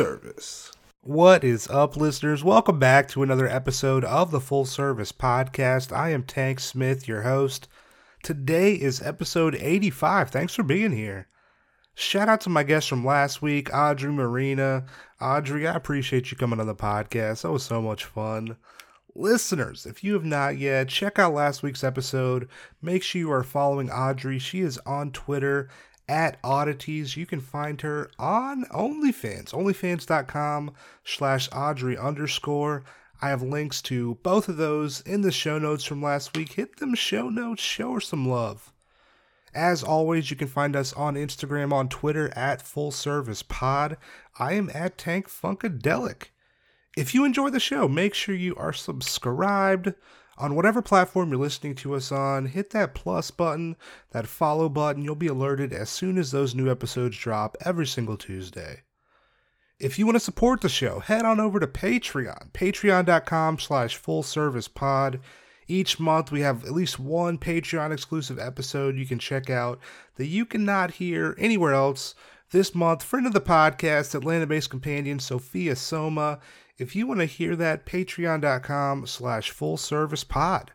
service. What is up, listeners? Welcome back to another episode of the Full Service Podcast. I am Tank Smith, your host. Today is episode 85. Thanks for being here. Shout out to my guest from last week, Audrey Marina. Audrey, I appreciate you coming on the podcast. That was so much fun. Listeners, if you have not yet, check out last week's episode. Make sure you are following Audrey. She is on Twitter at oddities. You can find her on OnlyFans, onlyfans.com slash Audrey underscore. I have links to both of those in the show notes from last week. Hit them show notes, show her some love. As always, you can find us on Instagram, on Twitter at Full Service Pod. I am at Tank Funkadelic. If you enjoy the show, make sure you are subscribed on whatever platform you're listening to us on. Hit that plus button, that follow button. You'll be alerted as soon as those new episodes drop every single Tuesday. If you want to support the show, head on over to Patreon, patreon.com slash full service pod. Each month we have at least one Patreon exclusive episode you can check out that you cannot hear anywhere else. This month, friend of the podcast, Atlanta based companion Sophia Soma. If you want to hear that, patreon.com slash full service pod.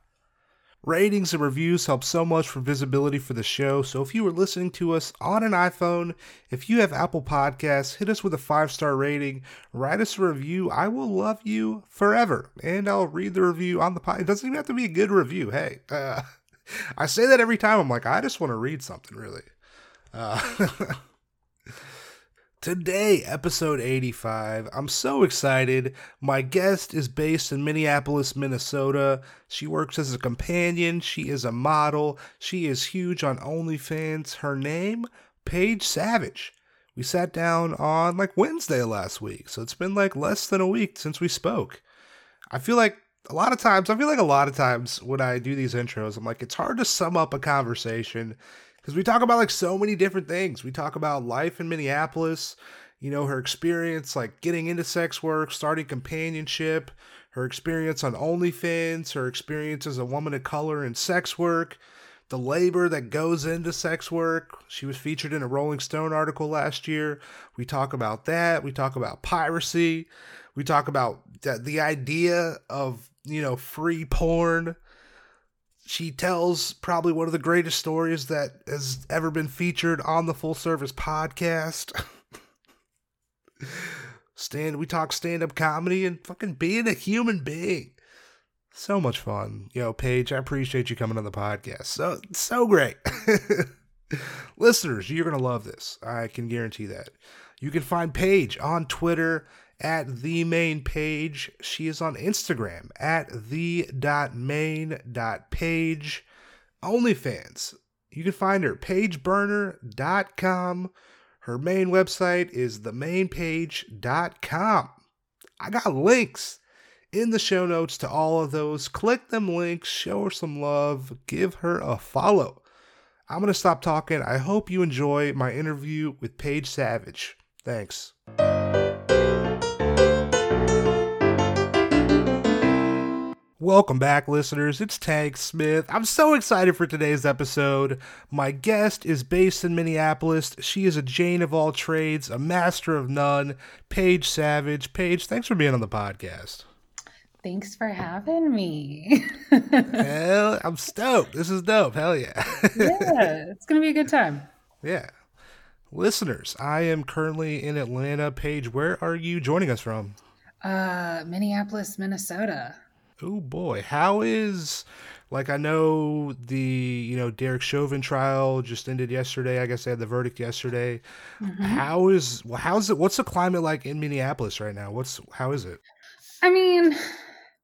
Ratings and reviews help so much for visibility for the show. So if you are listening to us on an iPhone, if you have Apple Podcasts, hit us with a five star rating, write us a review. I will love you forever, and I'll read the review on the pod. It doesn't even have to be a good review. Hey, uh, I say that every time. I'm like, I just want to read something, really. Uh, Today, episode 85. I'm so excited. My guest is based in Minneapolis, Minnesota. She works as a companion. She is a model. She is huge on OnlyFans. Her name, Paige Savage. We sat down on like Wednesday last week, so it's been like less than a week since we spoke. I feel like a lot of times, I feel like a lot of times when I do these intros, I'm like, it's hard to sum up a conversation because we talk about like so many different things. We talk about life in Minneapolis, you know, her experience like getting into sex work, starting companionship, her experience on OnlyFans, her experience as a woman of color in sex work, the labor that goes into sex work. She was featured in a Rolling Stone article last year. We talk about that. We talk about piracy. We talk about the idea of, you know, free porn she tells probably one of the greatest stories that has ever been featured on the full service podcast. stand we talk stand-up comedy and fucking being a human being. So much fun. Yo, Paige, I appreciate you coming on the podcast. So so great. Listeners, you're gonna love this. I can guarantee that. You can find Paige on Twitter at the main page. She is on Instagram at the dot main dot page. OnlyFans. You can find her pageburner.com. Her main website is themainpage.com. I got links in the show notes to all of those. Click them links, show her some love, give her a follow. I'm going to stop talking. I hope you enjoy my interview with Paige Savage. Thanks. Welcome back, listeners. It's Tank Smith. I'm so excited for today's episode. My guest is based in Minneapolis. She is a Jane of all trades, a master of none, Paige Savage. Paige, thanks for being on the podcast. Thanks for having me. Hell, I'm stoked. This is dope. Hell yeah. yeah, it's going to be a good time. Yeah. Listeners, I am currently in Atlanta. Paige, where are you joining us from? Uh, Minneapolis, Minnesota. Oh boy, how is like I know the you know Derek Chauvin trial just ended yesterday. I guess they had the verdict yesterday. Mm-hmm. How is well, how's it? What's the climate like in Minneapolis right now? What's how is it? I mean,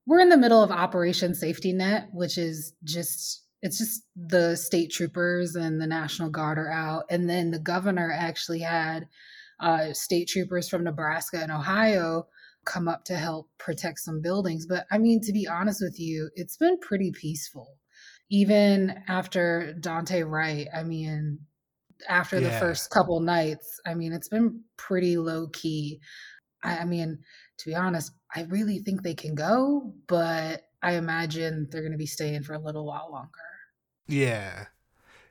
we're in the middle of Operation Safety Net, which is just it's just the state troopers and the National Guard are out, and then the governor actually had uh, state troopers from Nebraska and Ohio come up to help protect some buildings. But I mean, to be honest with you, it's been pretty peaceful. Even after Daunte Wright, I mean, after yeah. the first couple nights, I mean, it's been pretty low key. I, I mean, to be honest, I really think they can go, but I imagine they're going to be staying for a little while longer. Yeah.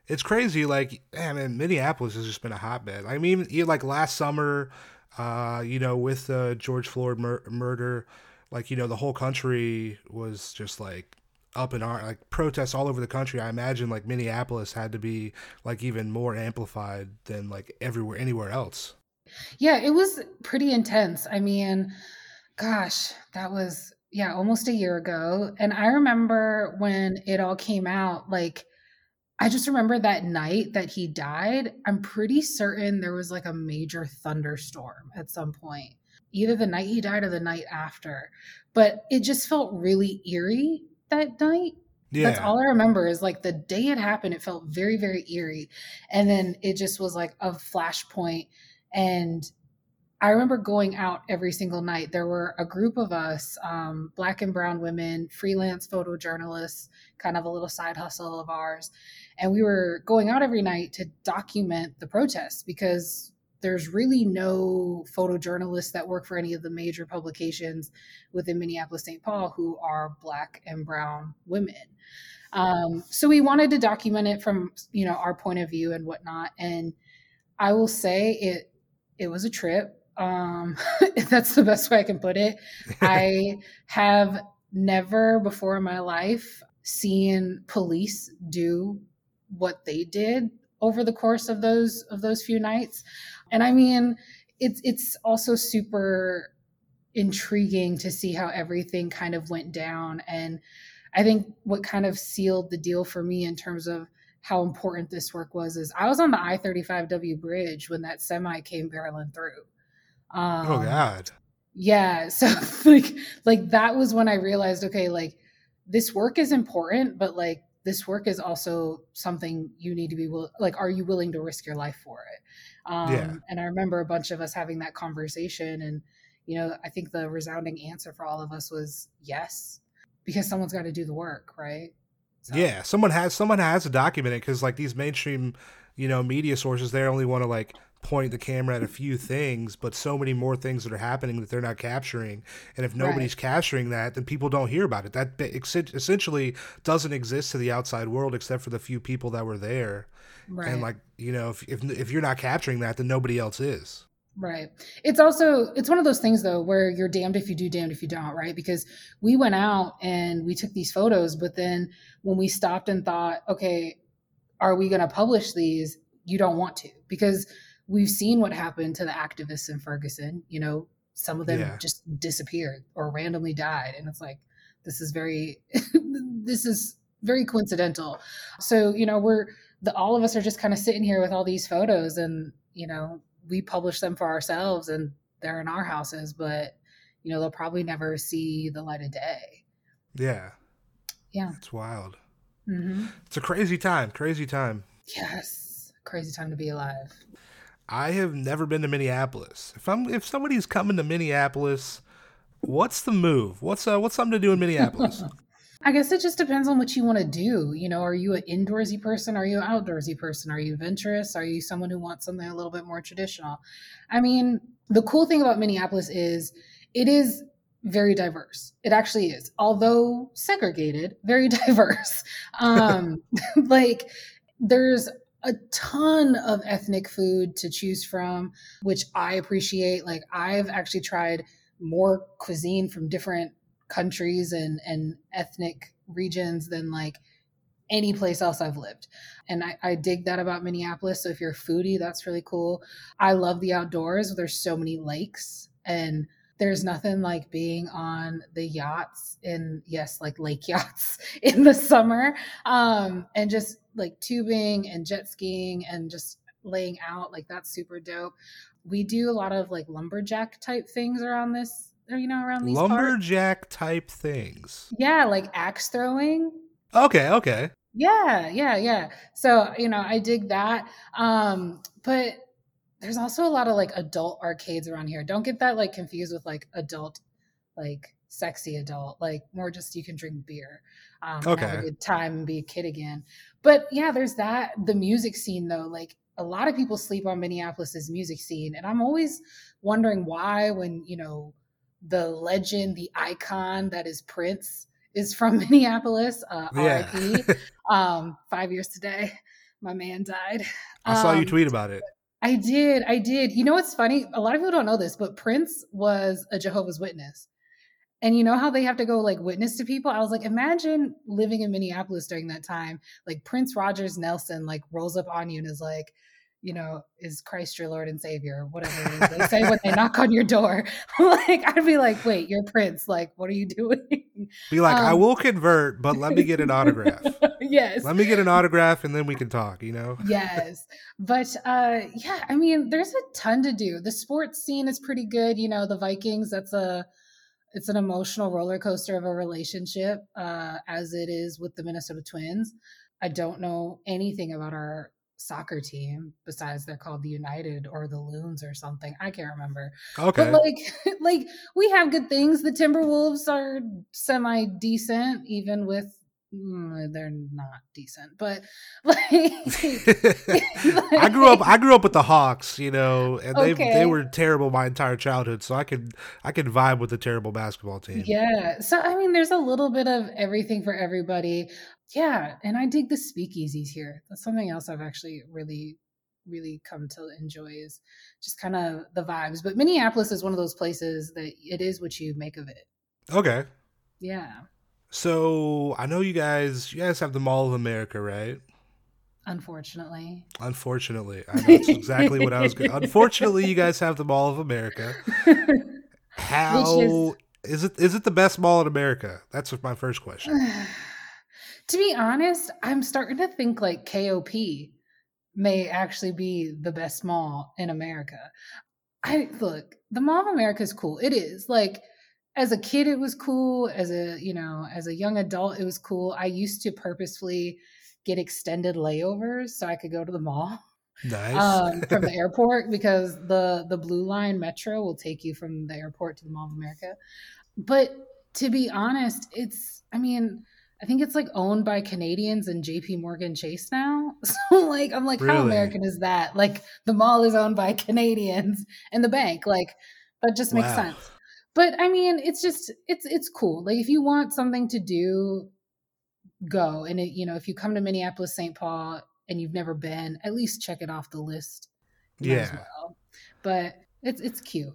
It's crazy. Like, man, Minneapolis has just been a hotbed. I mean, like last summer, Uh, you know, with the George Floyd mur- murder, like you know, the whole country was just like up in arms, like protests all over the country. I imagine like Minneapolis had to be like even more amplified than like everywhere anywhere else. Yeah, it was pretty intense. I mean, gosh, that was yeah, almost a year ago. And I remember when it all came out, like I just remember that night that he died. I'm pretty certain there was like a major thunderstorm at some point, either the night he died or the night after. But it just felt really eerie that night. Yeah. That's all I remember is like the day it happened, it felt very, very eerie. And then it just was like a flashpoint. And I remember going out every single night. There were a group of us, um, black and brown women, freelance photojournalists, kind of a little side hustle of ours. And we were going out every night to document the protests because there's really no photojournalists that work for any of the major publications within Minneapolis St. Paul who are black and brown women. Um, so we wanted to document it from you know our point of view and whatnot. And I will say it it was a trip um, that's the best way I can put it. I have never before in my life seen police do what they did over the course of those of those few nights. And I mean, it's it's also super intriguing to see how everything kind of went down and I think what kind of sealed the deal for me in terms of how important this work was is I was on the I 35W bridge when that semi came barreling through. Oh, um, oh God. Yeah. So like like that was when I realized, okay, like this work is important, but like this work is also something you need to be will like are you willing to risk your life for it um yeah. and i remember a bunch of us having that conversation and you know i think the resounding answer for all of us was yes because someone's got to do the work right so. yeah someone has someone has to document it because like these mainstream you know media sources they only want to like point the camera at a few things, but so many more things that are happening that they're not capturing. And if nobody's right. capturing that, then people don't hear about it. That essentially doesn't exist to the outside world except for the few people that were there. Right. And like you know, if, if if you're not capturing that, then nobody else is. Right. It's also it's one of those things though where you're damned if you do, damned if you don't, right? Because we went out and we took these photos, but then when we stopped and thought, okay, are we going to publish these? You don't want to because we've seen what happened to the activists in Ferguson. You know, some of them yeah. just disappeared or randomly died. And it's like, this is very, this is very coincidental. So, you know, we're, the, all of us are just kind of sitting here with all these photos and, you know, we publish them for ourselves and they're in our houses, but, you know, they'll probably never see the light of day. Yeah. Yeah. It's wild. Mm-hmm. It's a crazy time. Crazy time. Yes. Crazy time to be alive. I have never been to Minneapolis. If I'm if somebody's coming to Minneapolis, what's the move? What's uh, what's something to do in Minneapolis? I guess it just depends on what you want to do. You know, are you an indoorsy person? Are you an outdoorsy person? Are you adventurous? Are you someone who wants something a little bit more traditional? I mean, the cool thing about Minneapolis is it is very diverse. It actually is, although segregated, very diverse. Um, like there's a ton of ethnic food to choose from, which I appreciate. Like I've actually tried more cuisine from different countries and, and ethnic regions than like any place else I've lived. And I, I, dig that about Minneapolis. So if you're a foodie, that's really cool. I love the outdoors. There's so many lakes and there's nothing like being on the yachts in yes like lake yachts in the summer um and just like tubing and jet skiing and just laying out like that's super dope. We do a lot of like lumberjack type things around this or you know around these lumberjack parts. type things. Yeah like axe throwing. Okay okay. Yeah yeah yeah. So you know i dig that um but there's also a lot of like adult arcades around here. Don't get that like confused with like adult, like sexy adult, like more just you can drink beer, um, okay. have a good time and be a kid again. But yeah, there's that. The music scene though, like a lot of people sleep on Minneapolis's music scene, and I'm always wondering why when you know the legend, the icon that is Prince is from Minneapolis. Uh, yeah. R.I.P. um, five years today, my man died. I saw you um, tweet about it I did. I did. You know what's funny? A lot of people don't know this, but Prince was a Jehovah's Witness. And you know how they have to go like witness to people? I was like, imagine living in Minneapolis during that time. Like Prince Rogers Nelson like rolls up on you and is like, you know, is Christ your Lord and Savior, whatever they say when they knock on your door. like, I'd be like, wait, you're Prince. Like, what are you doing? Be like, um, I will convert, but let me get an autograph. yes. Let me get an autograph and then we can talk, you know? yes. But uh yeah, I mean, there's a ton to do. The sports scene is pretty good. You know, the Vikings, that's a it's an emotional roller coaster of a relationship, uh, as it is with the Minnesota Twins. I don't know anything about our soccer team besides they're called the United or the Loons or something. I can't remember. Okay. But like like we have good things. The Timberwolves are semi decent even with mm, they're not decent, but like, I grew up I grew up with the Hawks, you know, and they okay. they were terrible my entire childhood, so I could I could vibe with the terrible basketball team. Yeah. So I mean there's a little bit of everything for everybody yeah, and I dig the speakeasies here. That's something else I've actually really, really come to enjoy is just kind of the vibes. But Minneapolis is one of those places that it is what you make of it. Okay. Yeah. So I know you guys. You guys have the Mall of America, right? Unfortunately. Unfortunately, I know that's exactly what I was. going Unfortunately, you guys have the Mall of America. How is, is it? Is it the best mall in America? That's my first question. To be honest, I'm starting to think like KOP may actually be the best mall in America. I look, the Mall of America is cool. It is. Like as a kid it was cool, as a, you know, as a young adult it was cool. I used to purposefully get extended layovers so I could go to the mall. Nice. Um, from the airport because the the blue line metro will take you from the airport to the Mall of America. But to be honest, it's I mean, I think it's like owned by Canadians and JP Morgan Chase now. So like I'm like, really? how American is that? Like the mall is owned by Canadians and the bank. Like that just makes wow. sense. But I mean, it's just it's it's cool. Like if you want something to do, go. And it, you know, if you come to Minneapolis, St. Paul and you've never been, at least check it off the list. Yeah. Well. But it's it's cute.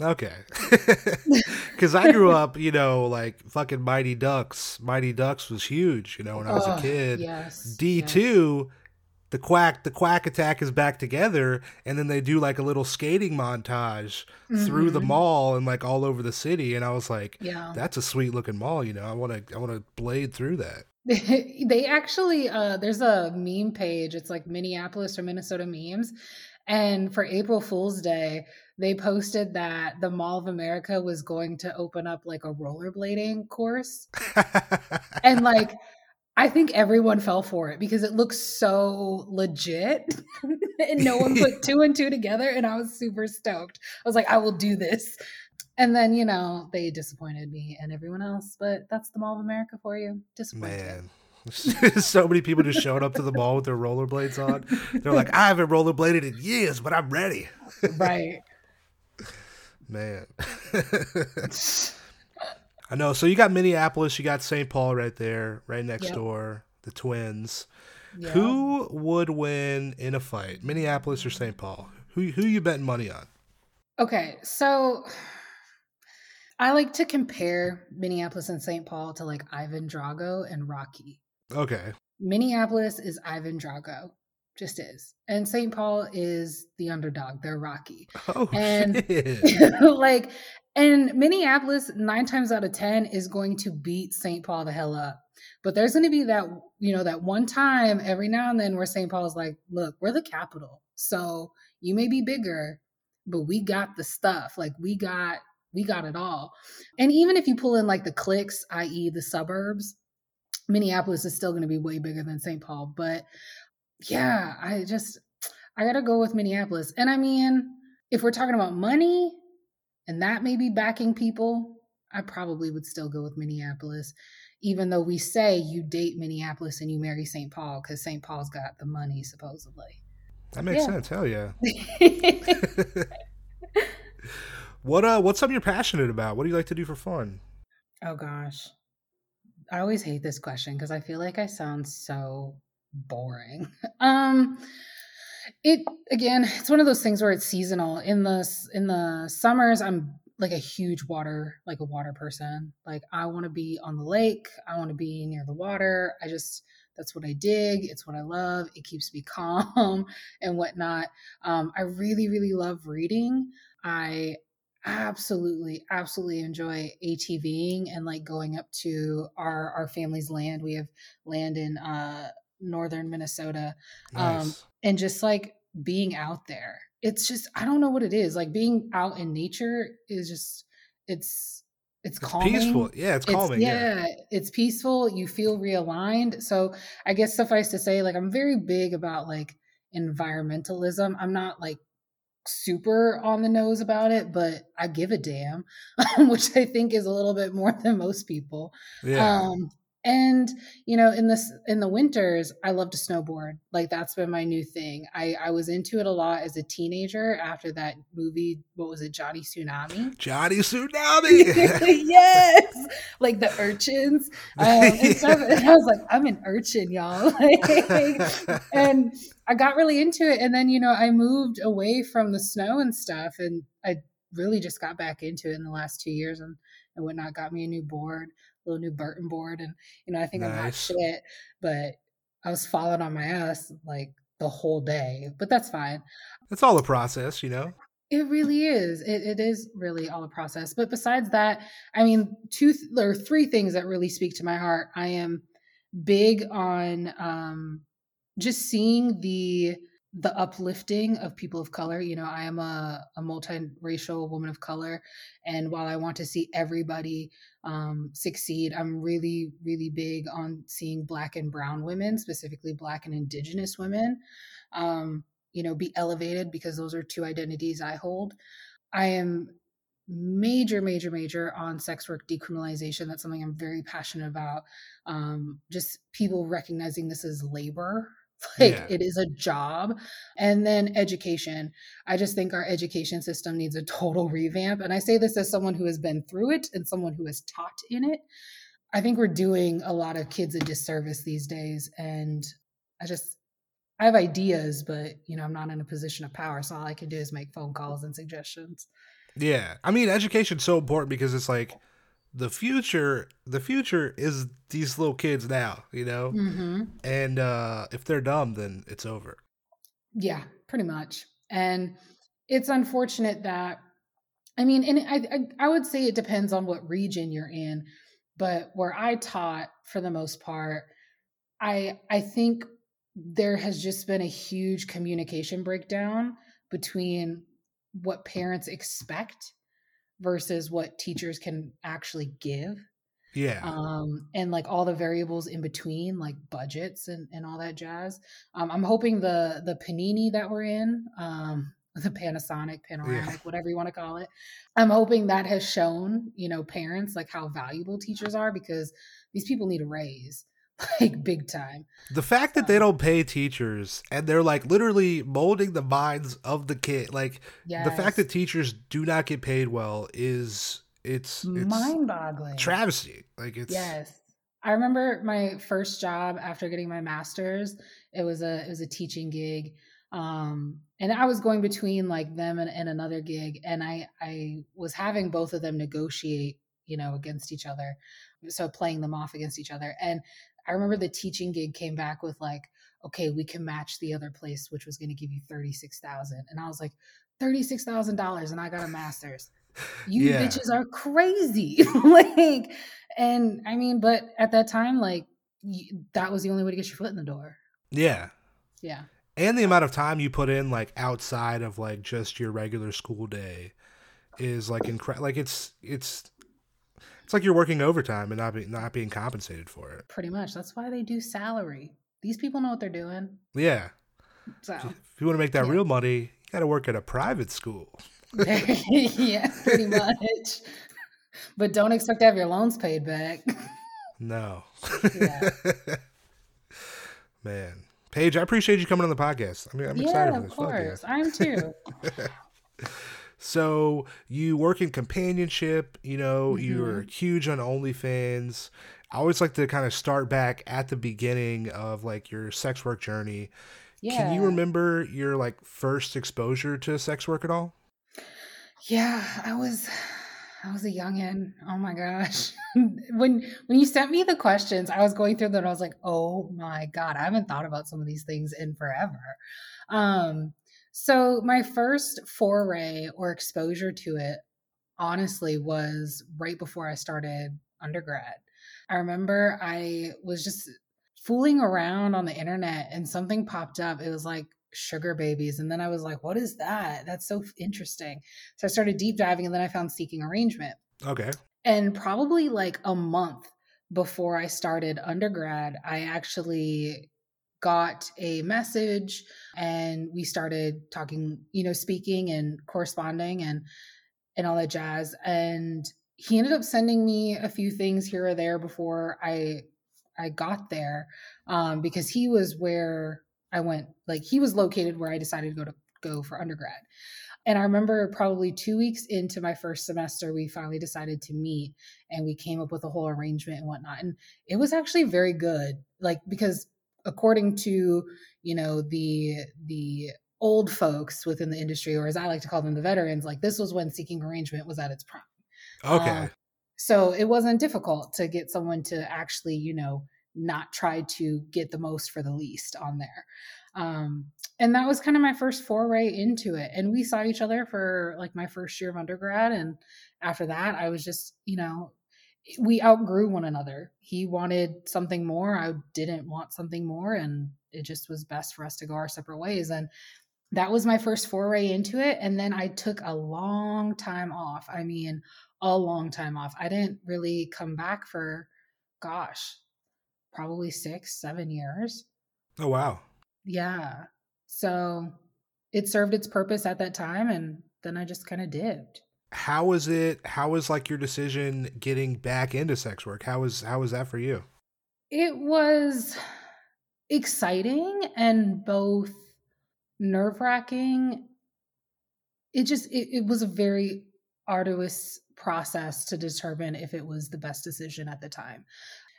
Okay. Because I grew up, you know, like fucking Mighty Ducks. Mighty Ducks was huge, you know, when I was a kid. Yes. D two, yes. the quack, the quack attack is back together, and then they do like a little skating montage mm-hmm. through the mm-hmm. mall and like all over the city, and I was like, yeah, that's a sweet looking mall, you know. I want to, I want to blade through that. they actually, uh, there's a meme page. It's like Minneapolis or Minnesota memes, and for April Fool's Day they posted that the Mall of America was going to open up like a rollerblading course. and like I think everyone fell for it because it looks so legit and no one put two and two together and I was super stoked. I was like I will do this. And then, you know, they disappointed me and everyone else, but that's the Mall of America for you. Disappointed. Man. so many people just showed up to the mall with their rollerblades on. They're like, I haven't rollerbladed in years, but I'm ready. right. Man. I know. So you got Minneapolis, you got St. Paul right there, right next yep. door, the Twins. Yep. Who would win in a fight, Minneapolis or St. Paul? Who who you betting money on? Okay, so I like to compare Minneapolis and St. Paul to like Ivan Drago and Rocky. Okay. Minneapolis is Ivan Drago just is. And St. Paul is the underdog. They're Rocky. Oh, and like, and Minneapolis, nine times out of 10, is going to beat St. Paul the hell up. But there's going to be that, you know, that one time every now and then where St. Paul's like, look, we're the capital. So you may be bigger, but we got the stuff. Like, we got, we got it all. And even if you pull in like the clicks, i.e., the suburbs, Minneapolis is still going to be way bigger than St. Paul. But yeah, I just I gotta go with Minneapolis. And I mean, if we're talking about money and that may be backing people, I probably would still go with Minneapolis, even though we say you date Minneapolis and you marry St. Paul because St. Paul's got the money supposedly. That makes yeah. sense. Hell yeah. what uh what's something you're passionate about? What do you like to do for fun? Oh gosh. I always hate this question because I feel like I sound so boring. Um it again, it's one of those things where it's seasonal. In the in the summers, I'm like a huge water, like a water person. Like I want to be on the lake. I want to be near the water. I just that's what I dig. It's what I love. It keeps me calm and whatnot. Um, I really, really love reading. I absolutely, absolutely enjoy ATVing and like going up to our our family's land. We have land in uh, northern Minnesota, um, nice. um, and just like being out there. It's just I don't know what it is. Like being out in nature is just it's it's, it's calming. peaceful. Yeah, it's calming. It's, yeah, yeah, it's peaceful. You feel realigned. So I guess suffice to say, like I'm very big about like environmentalism. I'm not like super on the nose about it, but I give a damn, which I think is a little bit more than most people. Yeah. Um, and you know in this in the winters i love to snowboard. Like that's been my new thing. I i was into it a lot as a teenager after that movie what was it johnny tsunami? Johnny tsunami! Yes! Like the urchins. Um, and, stuff. and i was like i'm an urchin y'all. And i got really into it. And then you know i moved away from the snow and stuff and i really just got back into it in the last two years and and whatnot got me a new board little new Burton board, and you know I think nice. I'm not shit, but I was falling on my ass like the whole day. But that's fine. It's all a process, you know. It really is. It, it is really all a process. But besides that, I mean, two th- or three things that really speak to my heart. I am big on um, just seeing the the uplifting of people of color. You know, I am a, a multiracial woman of color. And while I want to see everybody um, succeed, I'm really, really big on seeing Black and Brown women, specifically Black and Indigenous women, um, you know, be elevated because those are two identities I hold. I am major, major, major on sex work decriminalization. That's something I'm very passionate about. Um, just people recognizing this as labor like yeah. it is a job. And then education. I just think our education system needs a total revamp and i say this as someone who has been through it and someone who has taught in it. I think we're doing a lot of kids a disservice these days and i just i have ideas but you know i'm not in a position of power so all i can do is make phone calls and suggestions. Yeah. I mean education's so important because it's like the future the future is these little kids now you know? Mm-hmm. and uh if they're dumb then it's over. Yeah pretty much. And it's unfortunate that i mean and I, I i would say it depends on what region you're in but where i taught for the most part i i think there has just been a huge communication breakdown between what parents expect versus what teachers can actually give. Yeah. Um, and like all the variables in between, like budgets and, and all that jazz. Um, I'm hoping the the panini that we're in, um, the Panasonic, panoramic, yeah. whatever you want to call it. I'm hoping that has shown, you know, parents like how valuable teachers are because these people need a raise. like big time. The fact that they don't pay teachers and they're like literally molding the minds of the kid, like yes. the fact that teachers do not get paid well is it's, it's mind-boggling travesty. Like it's yes. I remember my first job after getting my master's. It was a it was a teaching gig, um, and I was going between like them and, and another gig, and I I was having both of them negotiate, you know, against each other so playing them off against each other and I remember the teaching gig came back with like, okay, we can match the other place, which was going to give you 36,000. And I was like, $36,000 and I got a master's. You yeah. bitches are crazy. like, and I mean, but at that time, like, that was the only way to get your foot in the door. Yeah. Yeah. And the amount of time you put in, like, outside of like just your regular school day is like incredible. Like, it's, it's, it's like you're working overtime and not be, not being compensated for it. Pretty much. That's why they do salary. These people know what they're doing. Yeah. So if you want to make that yeah. real money, you got to work at a private school. yeah, pretty much. but don't expect to have your loans paid back. No. Yeah. Man. Paige, I appreciate you coming on the podcast. I mean, I'm yeah, excited for this. Of course. Yeah. I am too. So you work in companionship, you know, mm-hmm. you're huge on OnlyFans. I always like to kind of start back at the beginning of like your sex work journey. Yeah. Can you remember your like first exposure to sex work at all? Yeah, I was I was a youngin. Oh my gosh. when when you sent me the questions, I was going through them and I was like, "Oh my god, I haven't thought about some of these things in forever." Um so my first foray or exposure to it honestly was right before I started undergrad. I remember I was just fooling around on the internet and something popped up. It was like sugar babies. And then I was like, what is that? That's so interesting. So I started deep diving and then I found seeking arrangement. Okay. And probably like a month before I started undergrad, I actually got a message and we started talking, you know, speaking and corresponding and and all that jazz. And he ended up sending me a few things here or there before I I got there um, because he was where I went. Like he was located where I decided to go to go for undergrad. And I remember probably two weeks into my first semester, we finally decided to meet and we came up with a whole arrangement and whatnot. And it was actually very good. Like because according to, you know, the the old folks within the industry, or as I like to call them, the veterans, like this was when seeking arrangement was at its prime. Okay. Um, so it wasn't difficult to get someone to actually, you know, not try to get the most for the least on there. Um, and that was kind of my first foray into it. And we saw each other for like my first year of undergrad. And after that, I was just, you know, we outgrew one another. He wanted something more. I didn't want something more. And it just was best for us to go our separate ways. And that was my first foray into it. And then I took a long time off. I mean, a long time off. I didn't really come back for, gosh, probably six, seven years. Oh, wow. Yeah. So it served its purpose at that time. And then I just kind of dipped. How was it? How was like your decision getting back into sex work? How was how was that for you? It was exciting and both nerve wracking. It just it, it was a very arduous process to determine if it was the best decision at the time.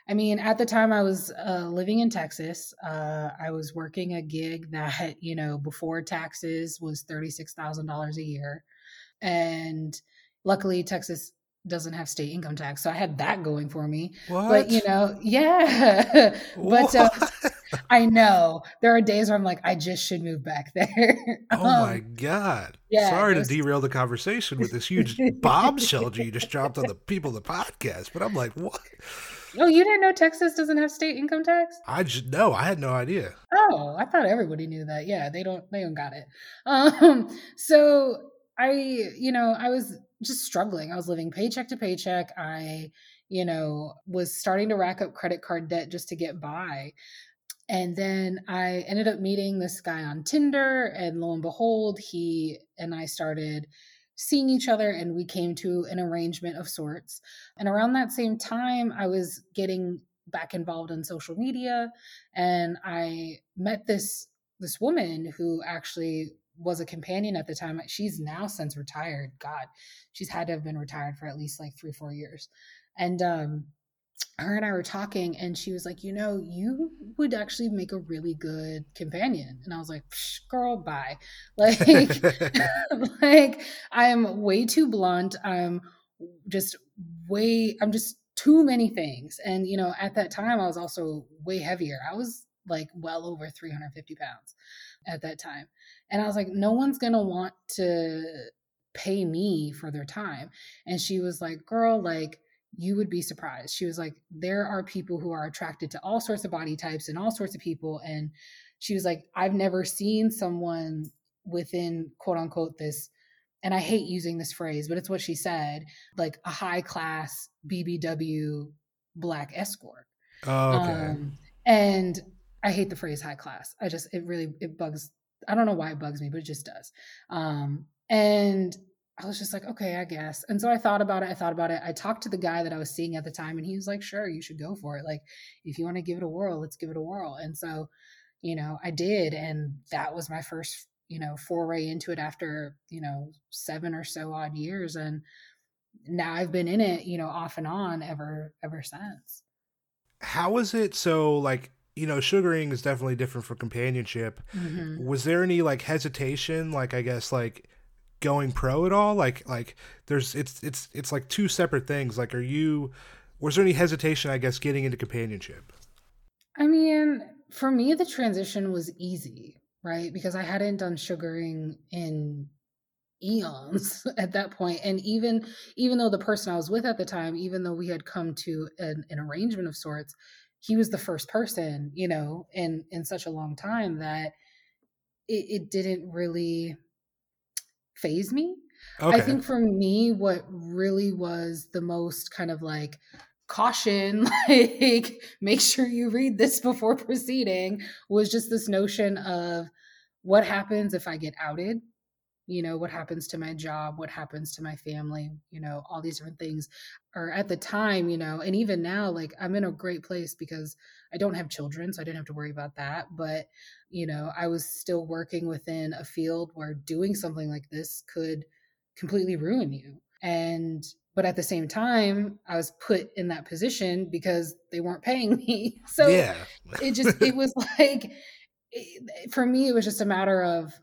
I mean, at the time I was uh, living in Texas. Uh, I was working a gig that, you know, before taxes was $36,000 a year. And luckily, Texas doesn't have state income tax. So I had that going for me. What? But, you know, yeah. but uh, I know there are days where I'm like, I just should move back there. oh my um, God. yeah, Sorry to derail the conversation with this huge bombshell you just dropped on the people of the podcast, but I'm like, what? oh, you didn't know Texas doesn't have state income tax? I just no, I had no idea. Oh, I thought everybody knew that. Yeah, they don't they don't got it. Um so I, you know, I was just struggling. I was living paycheck to paycheck. I, you know, was starting to rack up credit card debt just to get by. And then I ended up meeting this guy on Tinder and lo and behold, he and I started seeing each other and we came to an arrangement of sorts. And around that same time, I was getting back involved in social media and I met this this woman who actually was a companion at the time. She's now since retired. God, she's had to have been retired for at least like three, four years. And um, her and I were talking, and she was like, You know, you would actually make a really good companion. And I was like, Girl, bye. Like, like I'm way too blunt. I'm just way, I'm just too many things. And, you know, at that time, I was also way heavier. I was like well over 350 pounds at that time. And I was like, no one's going to want to pay me for their time. And she was like, girl, like, you would be surprised. She was like, there are people who are attracted to all sorts of body types and all sorts of people. And she was like, I've never seen someone within quote unquote this, and I hate using this phrase, but it's what she said, like a high class BBW black escort. Oh, okay. Um, and I hate the phrase high class. I just, it really, it bugs, I don't know why it bugs me, but it just does. Um, and I was just like, okay, I guess. And so I thought about it. I thought about it. I talked to the guy that I was seeing at the time, and he was like, sure, you should go for it. Like, if you want to give it a whirl, let's give it a whirl. And so, you know, I did. And that was my first, you know, foray into it after, you know, seven or so odd years. And now I've been in it, you know, off and on ever, ever since. How was it? So, like, you know, sugaring is definitely different for companionship. Mm-hmm. Was there any like hesitation, like I guess like going pro at all? Like like there's it's it's it's like two separate things. Like are you was there any hesitation, I guess, getting into companionship? I mean, for me the transition was easy, right? Because I hadn't done sugaring in eons at that point and even even though the person i was with at the time even though we had come to an, an, arrangement of sorts he was the first person you know in in such a long time that it, it didn't really phase me okay. i think for me what really was the most kind of like caution like make sure you read this before proceeding was just this notion of what happens if i get outed you know what happens to my job what happens to my family you know all these different things. Or at the time you know and even now like i'm in a great place because i don't have children so i didn't have to worry about that but you know i was still working within a field where doing something like this could completely ruin you. And but at the same time i was put in that position because they weren't paying me. So yeah. it just it was like it, for me it was just a matter of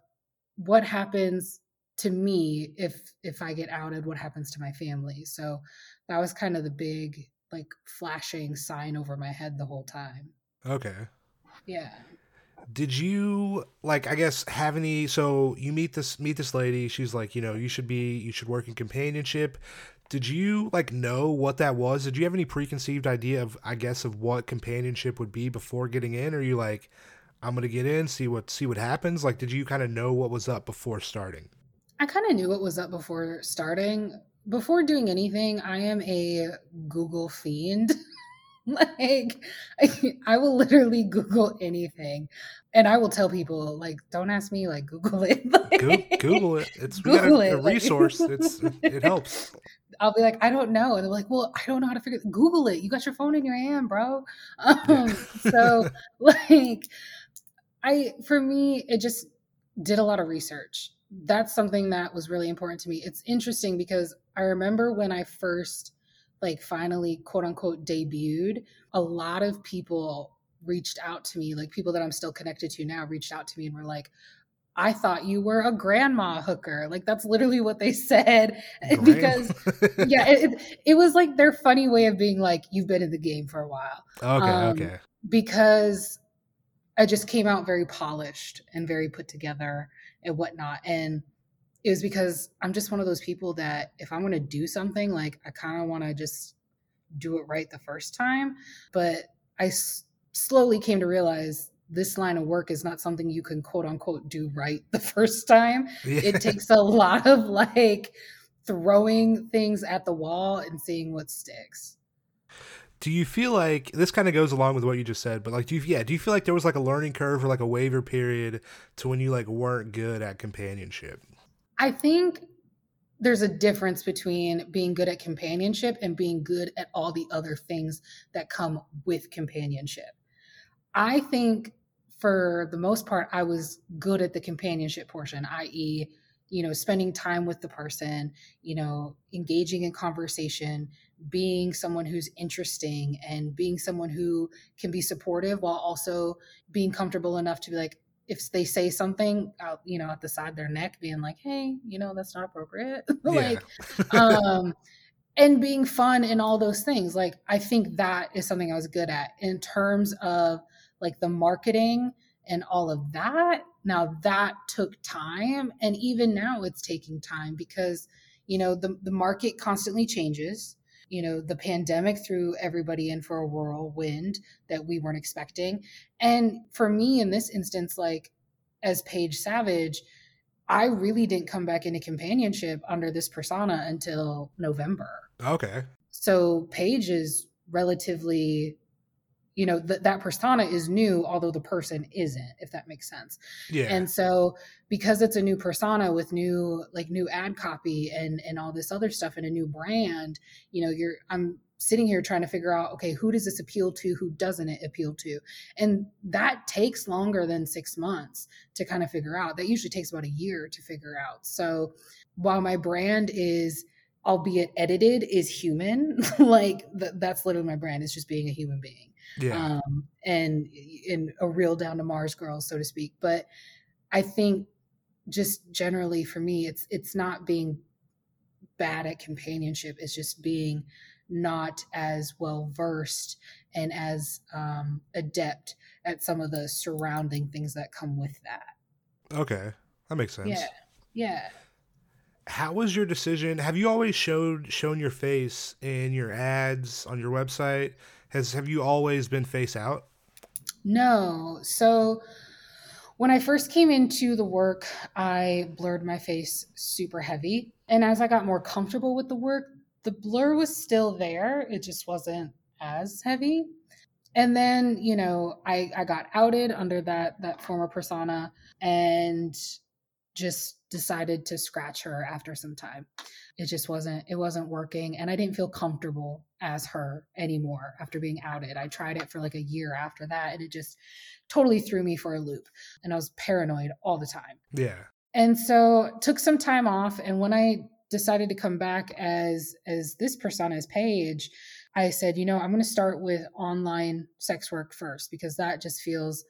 what happens to me if if I get outed, what happens to my family? So that was kind of the big like flashing sign over my head the whole time. Okay. Yeah. Did you like I guess have any so you meet this meet this lady, she's like, you know, you should be you should work in companionship. Did you like know what that was? Did you have any preconceived idea of I guess of what companionship would be before getting in or you like I'm gonna get in, see what see what happens. Like, did you kind of know what was up before starting? I kind of knew what was up before starting. Before doing anything, I am a Google fiend. like, I, I, will literally Google anything, and I will tell people like, don't ask me, like Google it. like, Google it. It's Google a, it. a resource. it's it helps. I'll be like, I don't know. And they're like, well, I don't know how to figure it. Google it. You got your phone in your hand, bro. Um, yeah. so like I for me, it just did a lot of research. That's something that was really important to me. It's interesting because I remember when I first like finally quote unquote debuted, a lot of people reached out to me, like people that I'm still connected to now reached out to me and were like, I thought you were a grandma hooker. Like that's literally what they said. because yeah, it, it, was like their funny way of being like, you've been in the game for a while. Okay, um, okay. Because I just came out very polished and very put together and whatnot. And it was because I'm just one of those people that if I'm going to do something, like I kind of want to just do it right the first time. But I s- slowly came to realize this line of work is not something you can quote unquote do right the first time. Yeah. It takes a lot of like throwing things at the wall and seeing what sticks do you feel like this kind of goes along with what you just said but like do you yeah do you feel like there was like a learning curve or like a waiver period to when you like weren't good at companionship? I think there's a difference between being good at companionship and being good at all the other things that come with companionship. I think for the most part i was good at the companionship portion i.e you know spending time with the person you know engaging in conversation being someone who's interesting and being someone who can be supportive while also being comfortable enough to be like if they say something out you know at the side of their neck being like hey you know that's not appropriate. Like um and being fun and all those things. Like i think that is something i was good at in terms of like the marketing and all of that. Now that took time and even now it's taking time because you know the, the market constantly changes. You know the pandemic threw everybody in for a whirlwind that we weren't expecting. And for me in this instance like as paige savage i really didn't come back into companionship under this persona until november. Okay. So paige is relatively you know that that persona is new although the person isn't if that makes sense yeah and so because it's a new persona with new like new ad copy and and all this other stuff and a new brand you know you're i'm sitting here trying to figure out okay who does this appeal to who doesn't it appeal to and that takes longer than six months to kind of figure out that usually takes about a year to figure out so while my brand is albeit edited, is human. like th- that's literally my brand. Is just being a human being. Yeah. Um, and in a real down to Mars girl, so to speak. But I think just generally for me, it's it's not being bad at companionship. It's just being not as well versed and as um, adept at some of the surrounding things that come with that. Okay, that makes sense. Yeah, yeah. How was your decision? Have you always showed shown your face in your ads on your website? Has have you always been face out? No. So when I first came into the work, I blurred my face super heavy. And as I got more comfortable with the work, the blur was still there. It just wasn't as heavy. And then, you know, I, I got outed under that that former persona and just decided to scratch her after some time. It just wasn't it wasn't working and I didn't feel comfortable as her anymore after being outed. I tried it for like a year after that and it just totally threw me for a loop and I was paranoid all the time. Yeah. And so took some time off and when I decided to come back as as this persona's page, I said, you know, I'm going to start with online sex work first because that just feels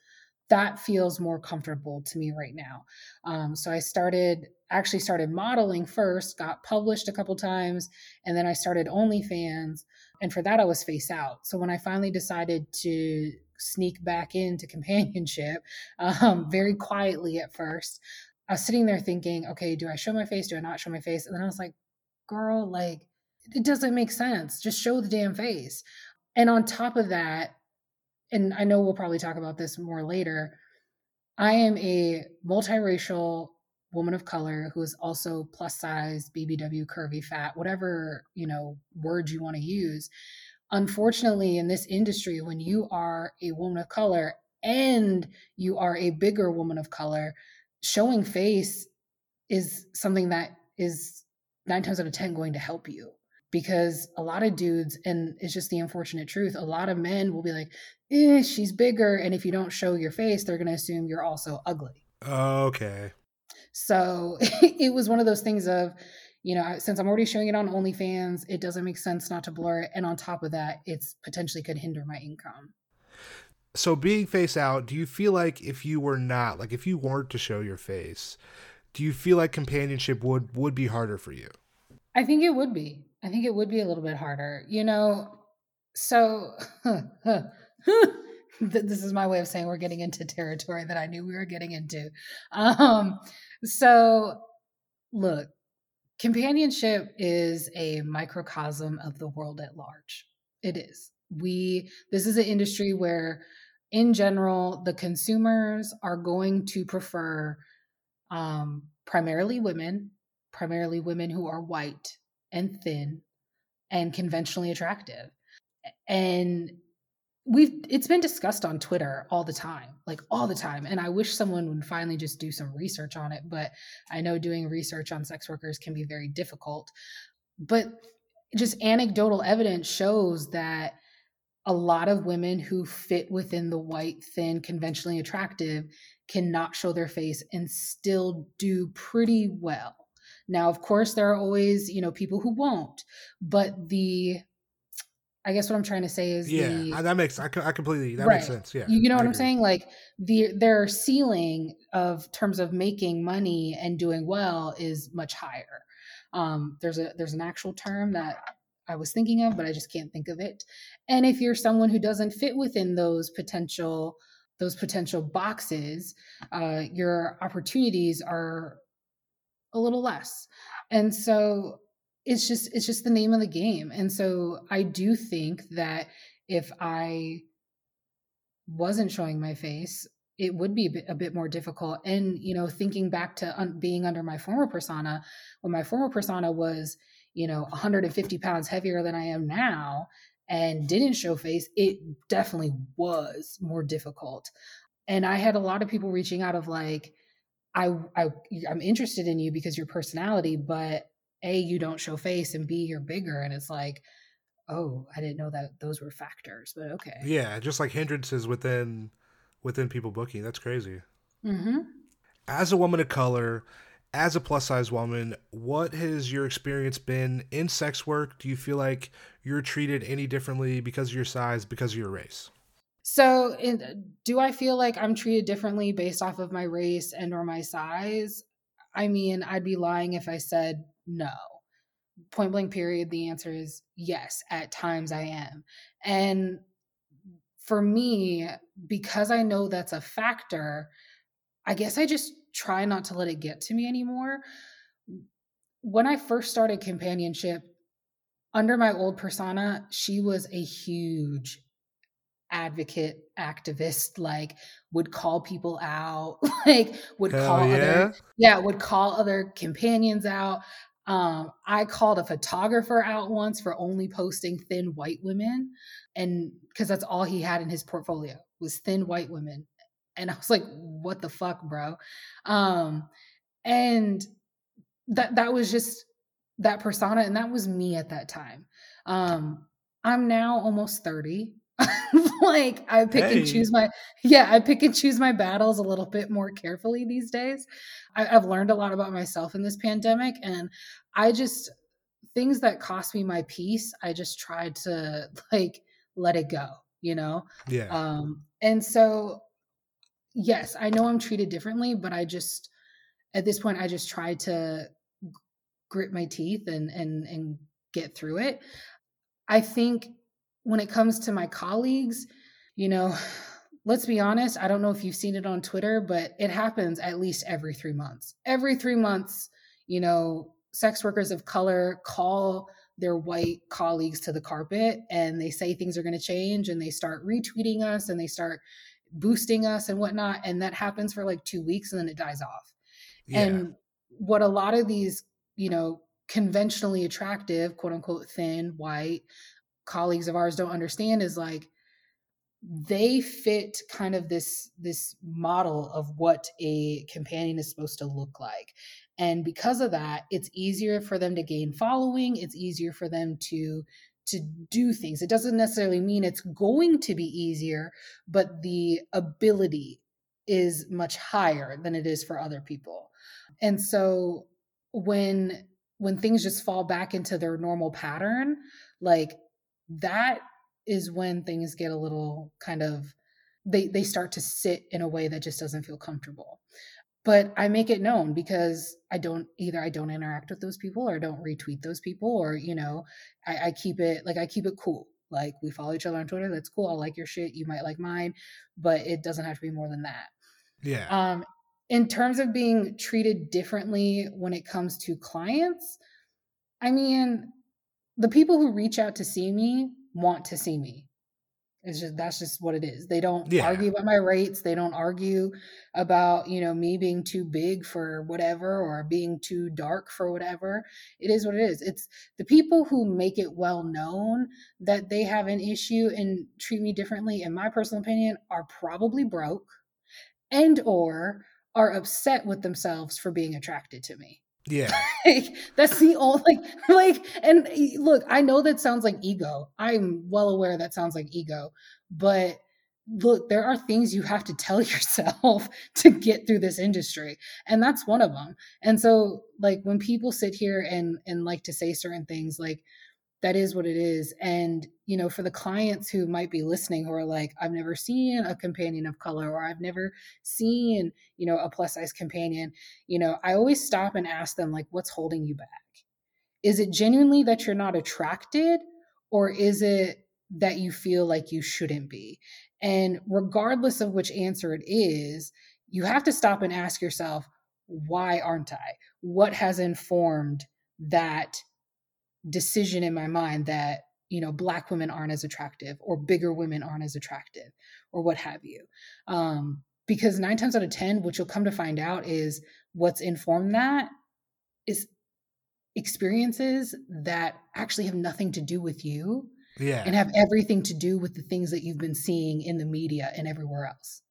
that feels more comfortable to me right now. Um, so I started actually started modeling first, got published a couple times, and then I started OnlyFans. And for that, I was face out. So when I finally decided to sneak back into companionship, um, very quietly at first, I was sitting there thinking, okay, do I show my face? Do I not show my face? And then I was like, girl, like, it doesn't make sense. Just show the damn face. And on top of that, and I know we'll probably talk about this more later, I am a multiracial woman of color who is also plus size, BBW, curvy, fat, whatever, you know, word you want to use. Unfortunately, in this industry, when you are a woman of color and you are a bigger woman of color, showing face is something that is nine times out of 10 going to help you because a lot of dudes, and it's just the unfortunate truth, a lot of men will be like, eh, she's bigger. And if you don't show your face, they're going to assume you're also ugly. Okay. So it was one of those things of, you know, since I'm already showing it on OnlyFans, it doesn't make sense not to blur it. And on top of that, it's potentially could hinder my income. So being face out, do you feel like if you were not, like if you weren't to show your face, do you feel like companionship would would be harder for you? I think it would be. I think it would be a little bit harder. You know, so this is my way of saying we're getting into territory that I knew we were getting into. Um, so look, companionship is a microcosm of the world at large. It is. We this is an industry where in general the consumers are going to prefer um, primarily women, primarily women who are white and thin and conventionally attractive. And we've it's been discussed on Twitter all the time, like all the time. And I wish someone would finally just do some research on it, but I know doing research on sex workers can be very difficult. But just anecdotal evidence shows that a lot of women who fit within the white, thin, conventionally attractive cannot show their face and still do pretty well. Now, of course, there are always, you know, people who won't, but the I guess what I'm trying to say is yeah, the, that makes I, I completely that right. makes sense. Yeah, you, you know I what I'm saying? Like the their ceiling of terms of making money and doing well is much higher. Um, there's a there's an actual term that I was thinking of, but I just can't think of it. And if you're someone who doesn't fit within those potential those potential boxes, uh, your opportunities are a little less. And so it's just it's just the name of the game. And so I do think that if I wasn't showing my face, it would be a bit, a bit more difficult. And you know, thinking back to un- being under my former persona, when my former persona was you know 150 pounds heavier than I am now and didn't show face, it definitely was more difficult. And I had a lot of people reaching out of like, I, I I'm interested in you because your personality, but a you don't show face, and b you're bigger, and it's like, oh, I didn't know that those were factors, but okay. Yeah, just like hindrances within within people booking. That's crazy. Mm-hmm. As a woman of color, as a plus size woman, what has your experience been in sex work? Do you feel like you're treated any differently because of your size, because of your race? So, in, uh, do I feel like I'm treated differently based off of my race and or my size? I mean, I'd be lying if I said no. Point blank period, the answer is yes, at times I am. And for me, because I know that's a factor, I guess I just try not to let it get to me anymore. When I first started companionship, under my old persona, she was a huge advocate activist like would call people out like would Hell call yeah. other yeah. would call other companions out. Um i called a photographer out once for only posting thin white women and because that's all he had in his portfolio was thin white women. And i was like what the fuck bro? Um and that that was just that persona and that was me at that time. Um i'm now almost 30 like I pick hey. and choose my yeah, I pick and choose my battles a little bit more carefully these days. I, I've learned a lot about myself in this pandemic, and I just things that cost me my peace. I just tried to like let it go, you know. Yeah. Um, and so yes, I know I'm treated differently, but I just at this point I just try to grit my teeth and and and get through it. I think when it comes to my colleagues, you know, let's be honest, I don't know if you've seen it on Twitter, but it happens at least every three months. Every three months, you know, sex workers of color call their white colleagues to the carpet and they say things are going to change and they start retweeting us and they start boosting us and whatnot. And that happens for like two weeks and then it dies off. Yeah. And what a lot of these, you know, conventionally attractive, quote unquote, thin, white, colleagues of ours don't understand is like they fit kind of this this model of what a companion is supposed to look like. And because of that it's easier for them to gain following it's easier for them to to do things. It doesn't necessarily mean it's going to be easier but the ability is much higher than it is for other people. And so when when things just fall back into their normal pattern like that is when things get a little kind of they they start to sit in a way that just doesn't feel comfortable. But i make it known because i don't either i don't interact with those people or don't retweet those people or you know I, I keep it like i keep it cool. Like we follow each other on twitter that's cool i like your shit you might like mine but it doesn't have to be more than that. Yeah. Um in terms of being treated differently when it comes to clients i mean the people who reach out to see me want to see me. It's just that's just what it is. They don't yeah. argue about my rates. They don't argue about, you know, me being too big for whatever or being too dark for whatever. It is what it is. It's the people who make it well known that they have an issue and treat me differently in my personal opinion are probably broke and or are upset with themselves for being attracted to me. Yeah. like, that's the only like like and look, I know that sounds like ego. I'm well aware that sounds like ego, but look, there are things you have to tell yourself to get through this industry, and that's one of them. And so like when people sit here and and like to say certain things like that is what it is and you know for the clients who might be listening who are like i've never seen a companion of color or i've never seen you know a plus size companion you know i always stop and ask them like what's holding you back? Is it genuinely that you're not attracted or is it that you feel like you shouldn't be? And regardless of which answer it is you have to stop and ask yourself why aren't i? What has informed that decision in my mind that you know black women aren't as attractive or bigger women aren't as attractive or what have you. Um, because nine times out of ten what you'll come to find out is what's informed that is experiences that actually have nothing to do with you yeah. and have everything to do with the things that you've been seeing in the media and everywhere else.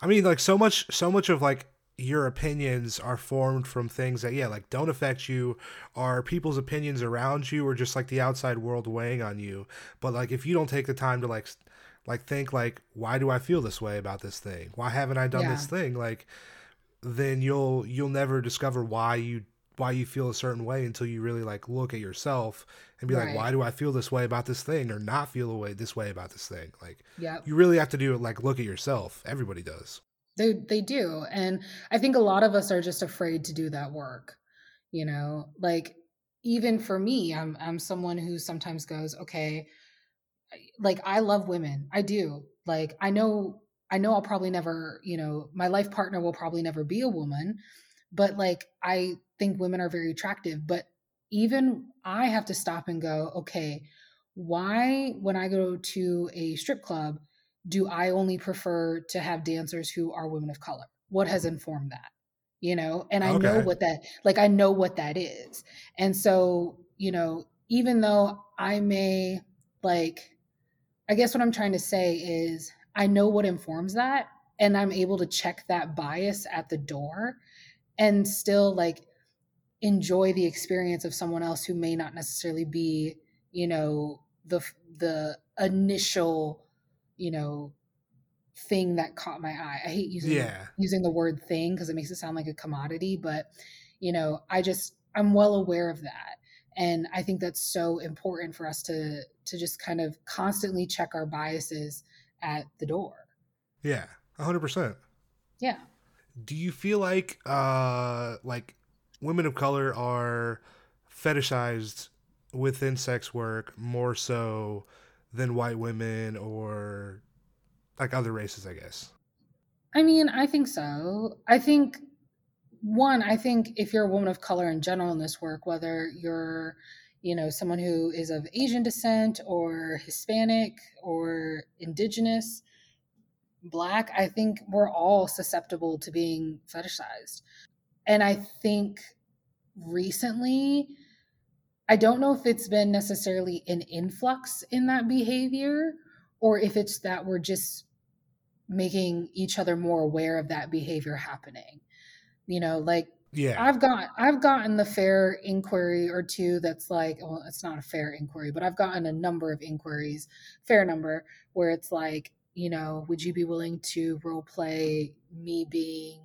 I mean like so much so much of like your opinions are formed from things that yeah like don't affect you are people's opinions around you or just like the outside world weighing on you. But like if you don't take the time to like like think like why do i feel this way about this thing? Why haven't i done yeah. this thing? Like then you'll you'll never discover why you why you feel a certain way until you really like look at yourself and be right. like why do i feel this way about this thing or not feel the way this way about this thing? Like yeah you really have to do it like look at yourself. Everybody does they they do and i think a lot of us are just afraid to do that work you know? Like even for me i'm i'm someone who sometimes goes okay like i love women i do like i know i know i'll probably never you know my life partner will probably never be a woman but like i think women are very attractive but even i have to stop and go okay why when i go to a strip club do i only prefer to have dancers who are women of color? What has informed that? You know and i okay. know what that like i know what that is. And so you know even though i may like i guess what i'm trying to say is i know what informs that and i'm able to check that bias at the door and still like enjoy the experience of someone else who may not necessarily be you know the the initial you know thing that caught my eye. I hate using yeah. using the word thing because it makes it sound like a commodity, but you know, I just I'm well aware of that. And I think that's so important for us to to just kind of constantly check our biases at the door. Yeah, 100%. Yeah. Do you feel like uh like women of color are fetishized within sex work more so than white women or like other races, I guess. I mean, I think so. I think one, I think if you're a woman of color in general in this work, whether you're, you know, someone who is of Asian descent or Hispanic or indigenous, black, I think we're all susceptible to being fetishized. And I think recently, I don't know if it's been necessarily an influx in that behavior or if it's that we're just making each other more aware of that behavior happening. You know like yeah. I've got i've gotten the fair inquiry or two that's like well it's not a fair inquiry but i've gotten a number of inquiries fair number where it's like you know would you be willing to role play me being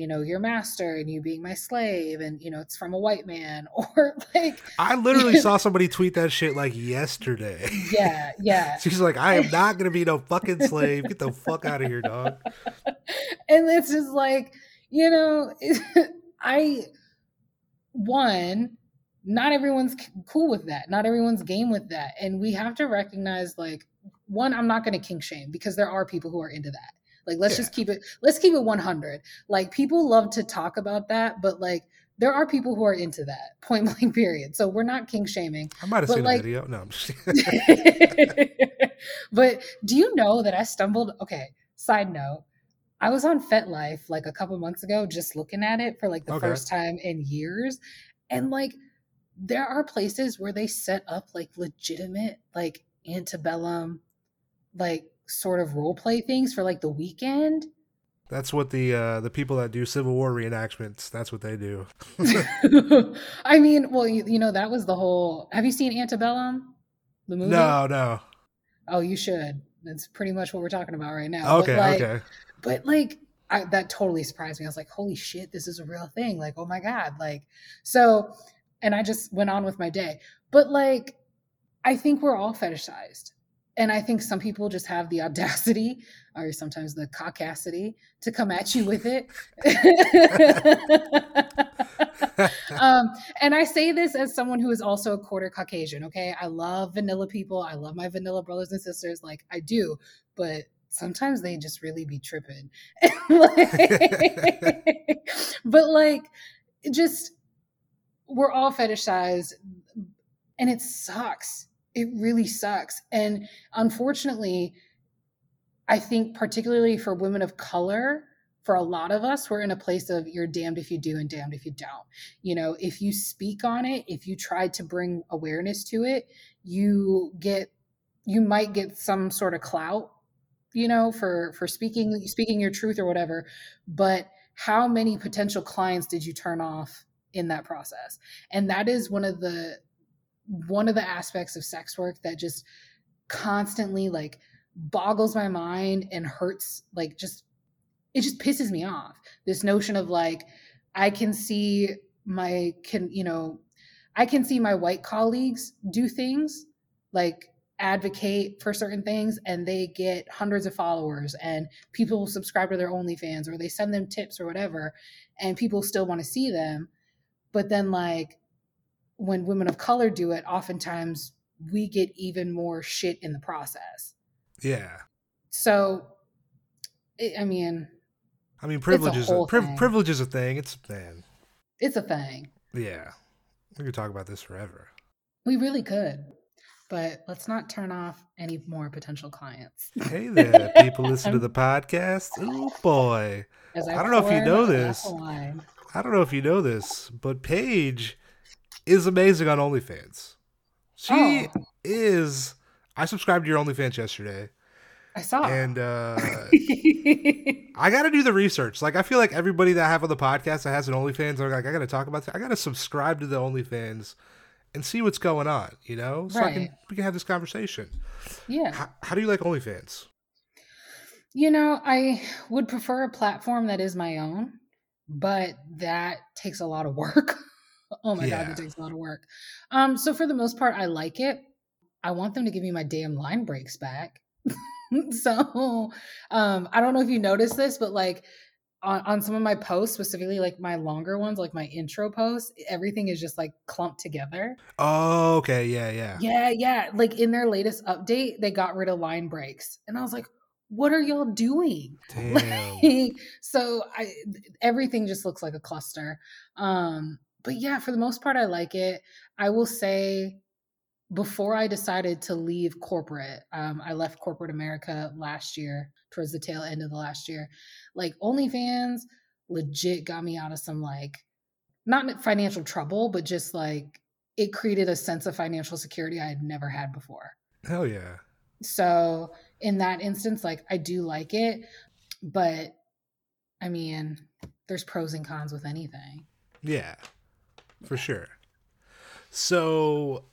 you know your master and you being my slave and you know it's from a white man or like i literally saw somebody tweet that shit like yesterday. Yeah yeah. She's like i am not gonna be no fucking slave. Get the fuck out of here dog. And it's just like you know i one not everyone's cool with that. Not everyone's game with that. And we have to recognize like one i'm not going to kink shame because there are people who are into that like let's yeah. just keep it let's keep it 100. Like people love to talk about that, but like there are people who are into that point blank period. So we're not kink shaming. I might have seen like, a video. No, I'm just But do you know that I stumbled okay, side note. I was on FetLife like a couple months ago just looking at it for like the okay. first time in years and like there are places where they set up like legitimate like antebellum like sort of role play things for like the weekend. That's what the uh, the people that do Civil War reenactments. That's what they do. I mean, well, you, you, know, that was the whole. Have you seen Antebellum, the movie? No, no. Oh, you should. That's pretty much what we're talking about right now. Okay, but like, okay. But like, I, that totally surprised me. I was like, holy shit, this is a real thing. Like, oh my god, like, so, and I just went on with my day. But like, I think we're all fetishized and I think some people just have the audacity or sometimes the caucasity to come at you with it. um, and I say this as someone who is also a quarter Caucasian. Okay. I love vanilla people. I love my vanilla brothers and sisters. Like I do, but sometimes they just really be tripping. but like, just, we're all fetishized and it sucks it really sucks. And unfortunately, I think particularly for women of color, for a lot of us, we're in a place of you're damned if you do and damned if you don't. You know, if you speak on it, if you try to bring awareness to it, you get you might get some sort of clout, you know, for for speaking speaking your truth or whatever. But how many potential clients did you turn off in that process? And that is one of the one of the aspects of sex work that just constantly like boggles my mind and hurts like just it just pisses me off. This notion of like, I can see my can you know, I can see my white colleagues do things like advocate for certain things and they get hundreds of followers and people subscribe to their OnlyFans or they send them tips or whatever and people still want to see them. But then like when women of color do it, oftentimes we get even more shit in the process. Yeah. So I mean I mean privilege is a, pri- privilege is a thing. It's man. It's a thing. Yeah. We could talk about this forever. We really could but let's not turn off any more potential clients. hey there, people listen to the podcast. Oh boy. I, I, don't know if you know this. I don't know if you know this, but Paige is amazing on OnlyFans. She oh. is. I subscribed to your OnlyFans yesterday. I saw. And uh, I got to do the research. Like, I feel like everybody that I have on the podcast that has an OnlyFans, are like, I got to talk about. This. I got to subscribe to the OnlyFans and see what's going on, you know? So right. I can we can have this conversation. Yeah. How, how do you like OnlyFans? You know, I would prefer a platform that is my own, but that takes a lot of work. oh my yeah. god, that takes a lot of work. Um, so for the most part, I like it. I want them to give me my damn line breaks back. so um, I don't know if you noticed this, but like on, on some of my posts, specifically like my longer ones, like my intro posts, everything is just like clumped together. Oh, okay. Yeah, yeah. Yeah, yeah. Like in their latest update, they got rid of line breaks. And I was like, what are y'all doing? Like, so I everything just looks like a cluster. Um, but yeah, for the most part, I like it. I will say before I decided to leave corporate, um, I left corporate America last year, towards the tail end of the last year. Like OnlyFans legit got me out of some like not financial trouble, but just like it created a sense of financial security I had never had before. Hell yeah. So in that instance, like I do like it, but I mean, there's pros and cons with anything. Yeah, for sure. So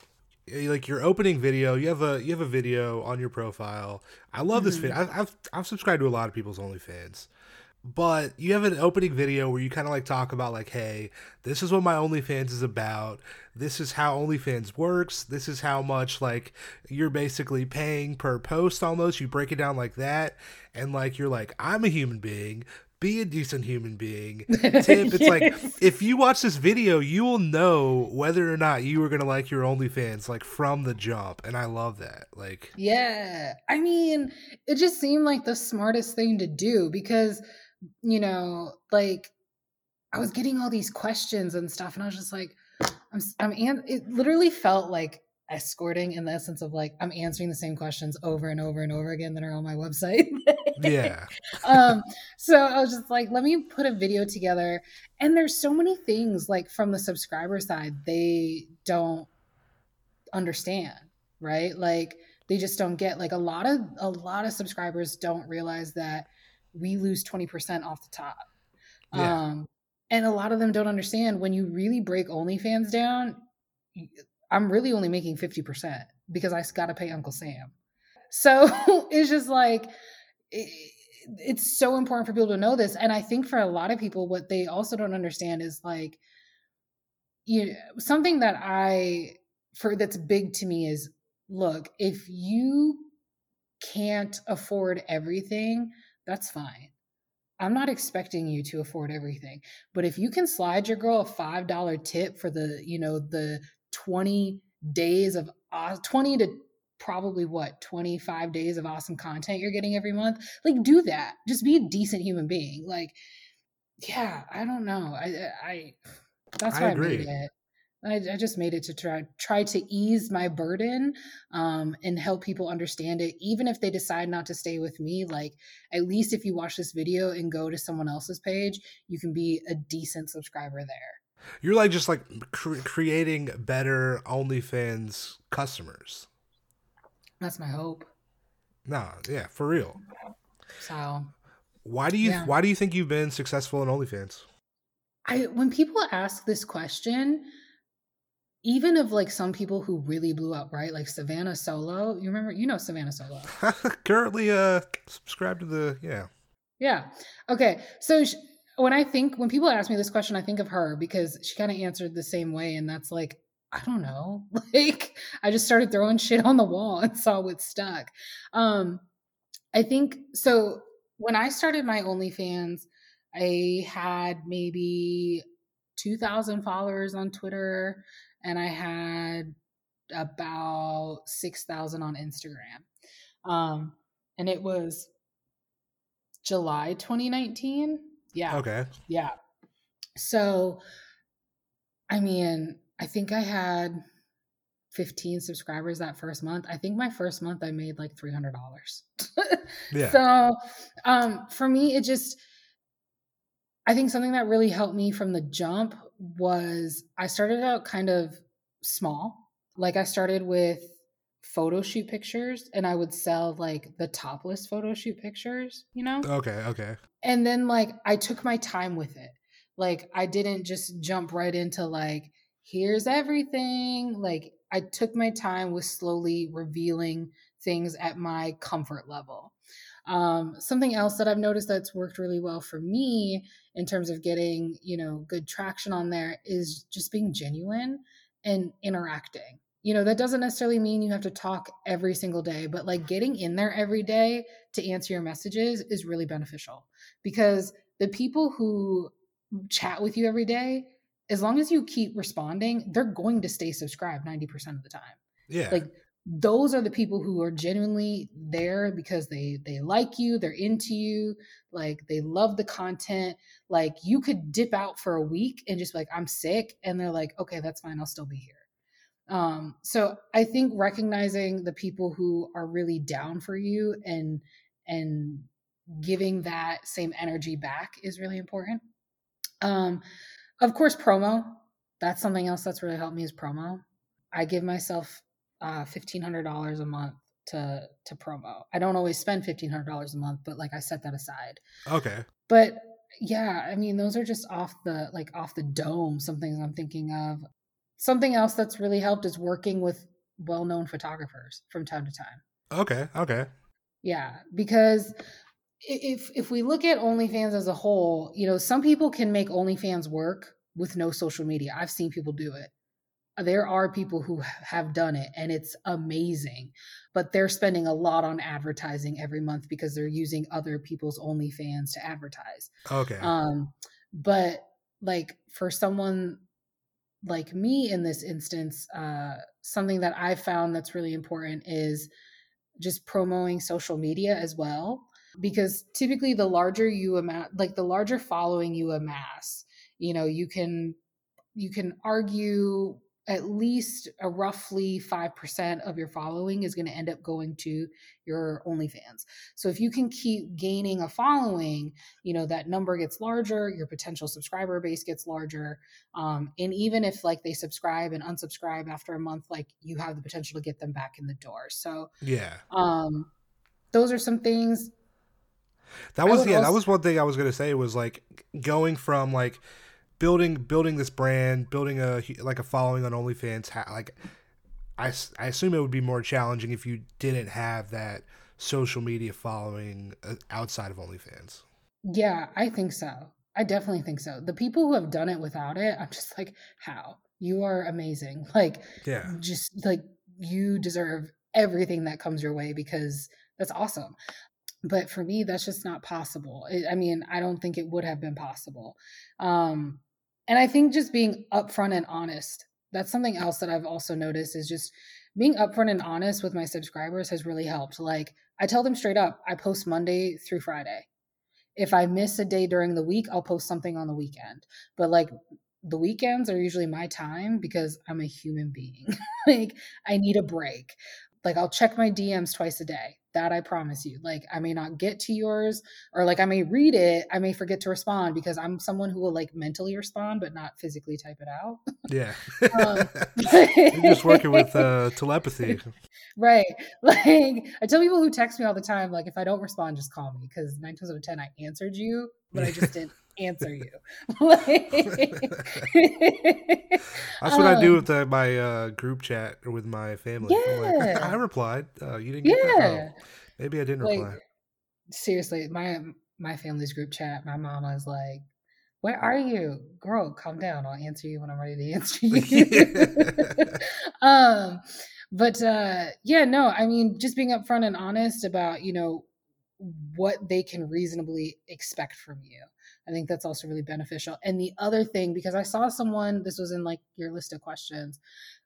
like your opening video you have a you have a video on your profile. I love mm-hmm. this video I've, I've, I've subscribed to a lot of people's onlyfans but you have an opening video where you kind of like talk about like hey this is what my onlyfans is about. This is how onlyfans works. This is how much like you're basically paying per post almost. You break it down like that and like you're like i'm a human being be a decent human being. Tip, it's yes. like if you watch this video, you will know whether or not you are gonna like your OnlyFans like from the jump, and I love that. Like, yeah, I mean, it just seemed like the smartest thing to do because, you know, like I was getting all these questions and stuff, and I was just like, I'm, I'm, it literally felt like escorting in the essence of like I'm answering the same questions over and over and over again that are on my website. yeah. um so I was just like let me put a video together and there's so many things like from the subscriber side they don't understand, right? Like they just don't get like a lot of a lot of subscribers don't realize that we lose 20% off the top. Yeah. Um and a lot of them don't understand when you really break OnlyFans down I'm really only making 50% because I got to pay Uncle Sam. So it's just like, it, it's so important for people to know this. And I think for a lot of people, what they also don't understand is like, you know, something that I, for that's big to me is look, if you can't afford everything, that's fine. I'm not expecting you to afford everything. But if you can slide your girl a $5 tip for the, you know, the 20 days of uh, 20 to probably what 25 days of awesome content you're getting every month? Like do that. Just be a decent human being. Like yeah i don't know. I i that's why I, I made it. I, I, just made it to try try to ease my burden um, and help people understand it even if they decide not to stay with me. Like at least if you watch this video and go to someone else's page you can be a decent subscriber there you're like just like cr- creating better OnlyFans customers. That's my hope. No, yeah, for real. So, why do you yeah. why do you think you've been successful in OnlyFans? I when people ask this question, even of like some people who really blew up, right? Like Savannah Solo. You remember, you know Savannah Solo. Currently uh subscribe to the yeah. Yeah. Okay. So when I think when people ask me this question, I think of her because she kind of answered the same way, and that's like I don't know. Like I just started throwing shit on the wall and saw what stuck. Um, I think so. When I started my OnlyFans, I had maybe 2,000 followers on Twitter and I had about 6,000 on Instagram. Um, and it was July 2019. Yeah. Okay. Yeah. So, I mean, I think I had 15 subscribers that first month. I think my first month I made like $300. Yeah. So, um, for me, it just, I think something that really helped me from the jump was I started out kind of small. Like I started with photo shoot pictures and I would sell like the topless photo shoot pictures, you know? Okay. Okay. And then like I took my time with it. Like I didn't just jump right into like, here's everything. Like I took my time with slowly revealing things at my comfort level. Um, something else that I've noticed that's worked really well for me in terms of getting, you know, good traction on there is just being genuine and interacting. You know, that doesn't necessarily mean you have to talk every single day, but like getting in there every day to answer your messages is really beneficial because the people who chat with you every day, as long as you keep responding, they're going to stay subscribed 90% of the time. Yeah. Like those are the people who are genuinely there because they they like you they're into you like they love the content like you could dip out for a week and just be like i'm sick and they're like okay that's fine i'll still be here um so i think recognizing the people who are really down for you and and giving that same energy back is really important um of course promo that's something else that's really helped me is promo i give myself uh, fifteen hundred dollars a month to to promo. I don't always spend fifteen hundred dollars a month, but like I set that aside. Okay. But yeah, I mean those are just off the like off the dome. Some things I'm thinking of. Something else that's really helped is working with well-known photographers from time to time. Okay. Okay. Yeah, because if if we look at OnlyFans as a whole, you know, some people can make OnlyFans work with no social media. I've seen people do it there are people who have done it and it's amazing but they're spending a lot on advertising every month because they're using other people's OnlyFans to advertise. Okay. Um, but like for someone like me in this instance, uh, something that I found that's really important is just promoting social media as well. Because typically, the larger you amass, like the larger following you amass, you know, you can you can argue at least a roughly 5% of your following is going to end up going to your OnlyFans. So if you can keep gaining a following, you know, that number gets larger, your potential subscriber base gets larger. Um, and even if like they subscribe and unsubscribe after a month, like you have the potential to get them back in the door. So yeah. Um, those are some things. That was, yeah, also- that was one thing I was going to say was like going from like, building building this brand, building a like a following on OnlyFans. Like, I I assume it would be more challenging if you didn't have that social media following uh, outside of OnlyFans. Yeah, I think so. I definitely think so. The people who have done it without it, I'm just like, how? You are amazing. Like, yeah, just like you deserve everything that comes your way because that's awesome. But for me, that's just not possible. I mean, I don't think it would have been possible. Um, and I think just being upfront and honest. That's something else that I've also noticed is just being upfront and honest with my subscribers has really helped. Like I tell them straight up, I post Monday through Friday. If I miss a day during the week, I'll post something on the weekend. But like the weekends are usually my time because I'm a human being. like I need a break. Like I'll check my DMs twice a day. That I promise you. Like I may not get to yours or like I may read it, I may forget to respond because I'm someone who will like mentally respond but not physically type it out. Yeah. um, You're just working with uh, telepathy. Right. Like I tell people who text me all the time like if I don't respond just call me cuz 9 times out of 10 I answered you, but I just didn't answer you. That's what um, I do um, with uh, my uh, group chat or with my family. Yeah. Like, I replied. Uh, you didn't get yeah. Oh, maybe I didn't like, reply. Seriously, my my family's group chat, my mama is like, where are you? Girl, calm down. I'll answer you when I'm ready to answer you. um, but uh yeah, no, I mean, just being upfront and honest about, you know, what they can reasonably expect from you. I think that's also really beneficial. And the other thing, because I saw someone, this was in like your list of questions,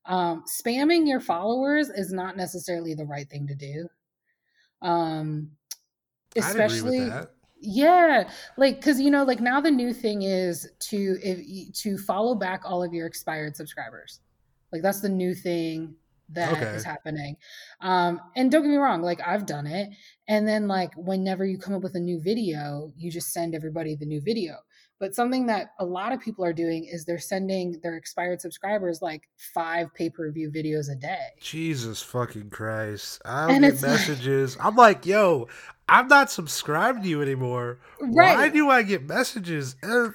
um, spamming your followers is not necessarily the right thing to do. Um, especially, yeah, like because you know, like now the new thing is to if to follow back all of your expired subscribers. Like that's the new thing that okay. is happening. Um, and don't get me wrong, like I've done it. And then like whenever you come up with a new video, you just send everybody the new video. But something that a lot of people are doing is they're sending their expired subscribers like five pay per view videos a day. Jesus fucking Christ. I don't get messages. Like, I'm like, yo, I'm not subscribed to you anymore. Right. Why do I get messages? Uh,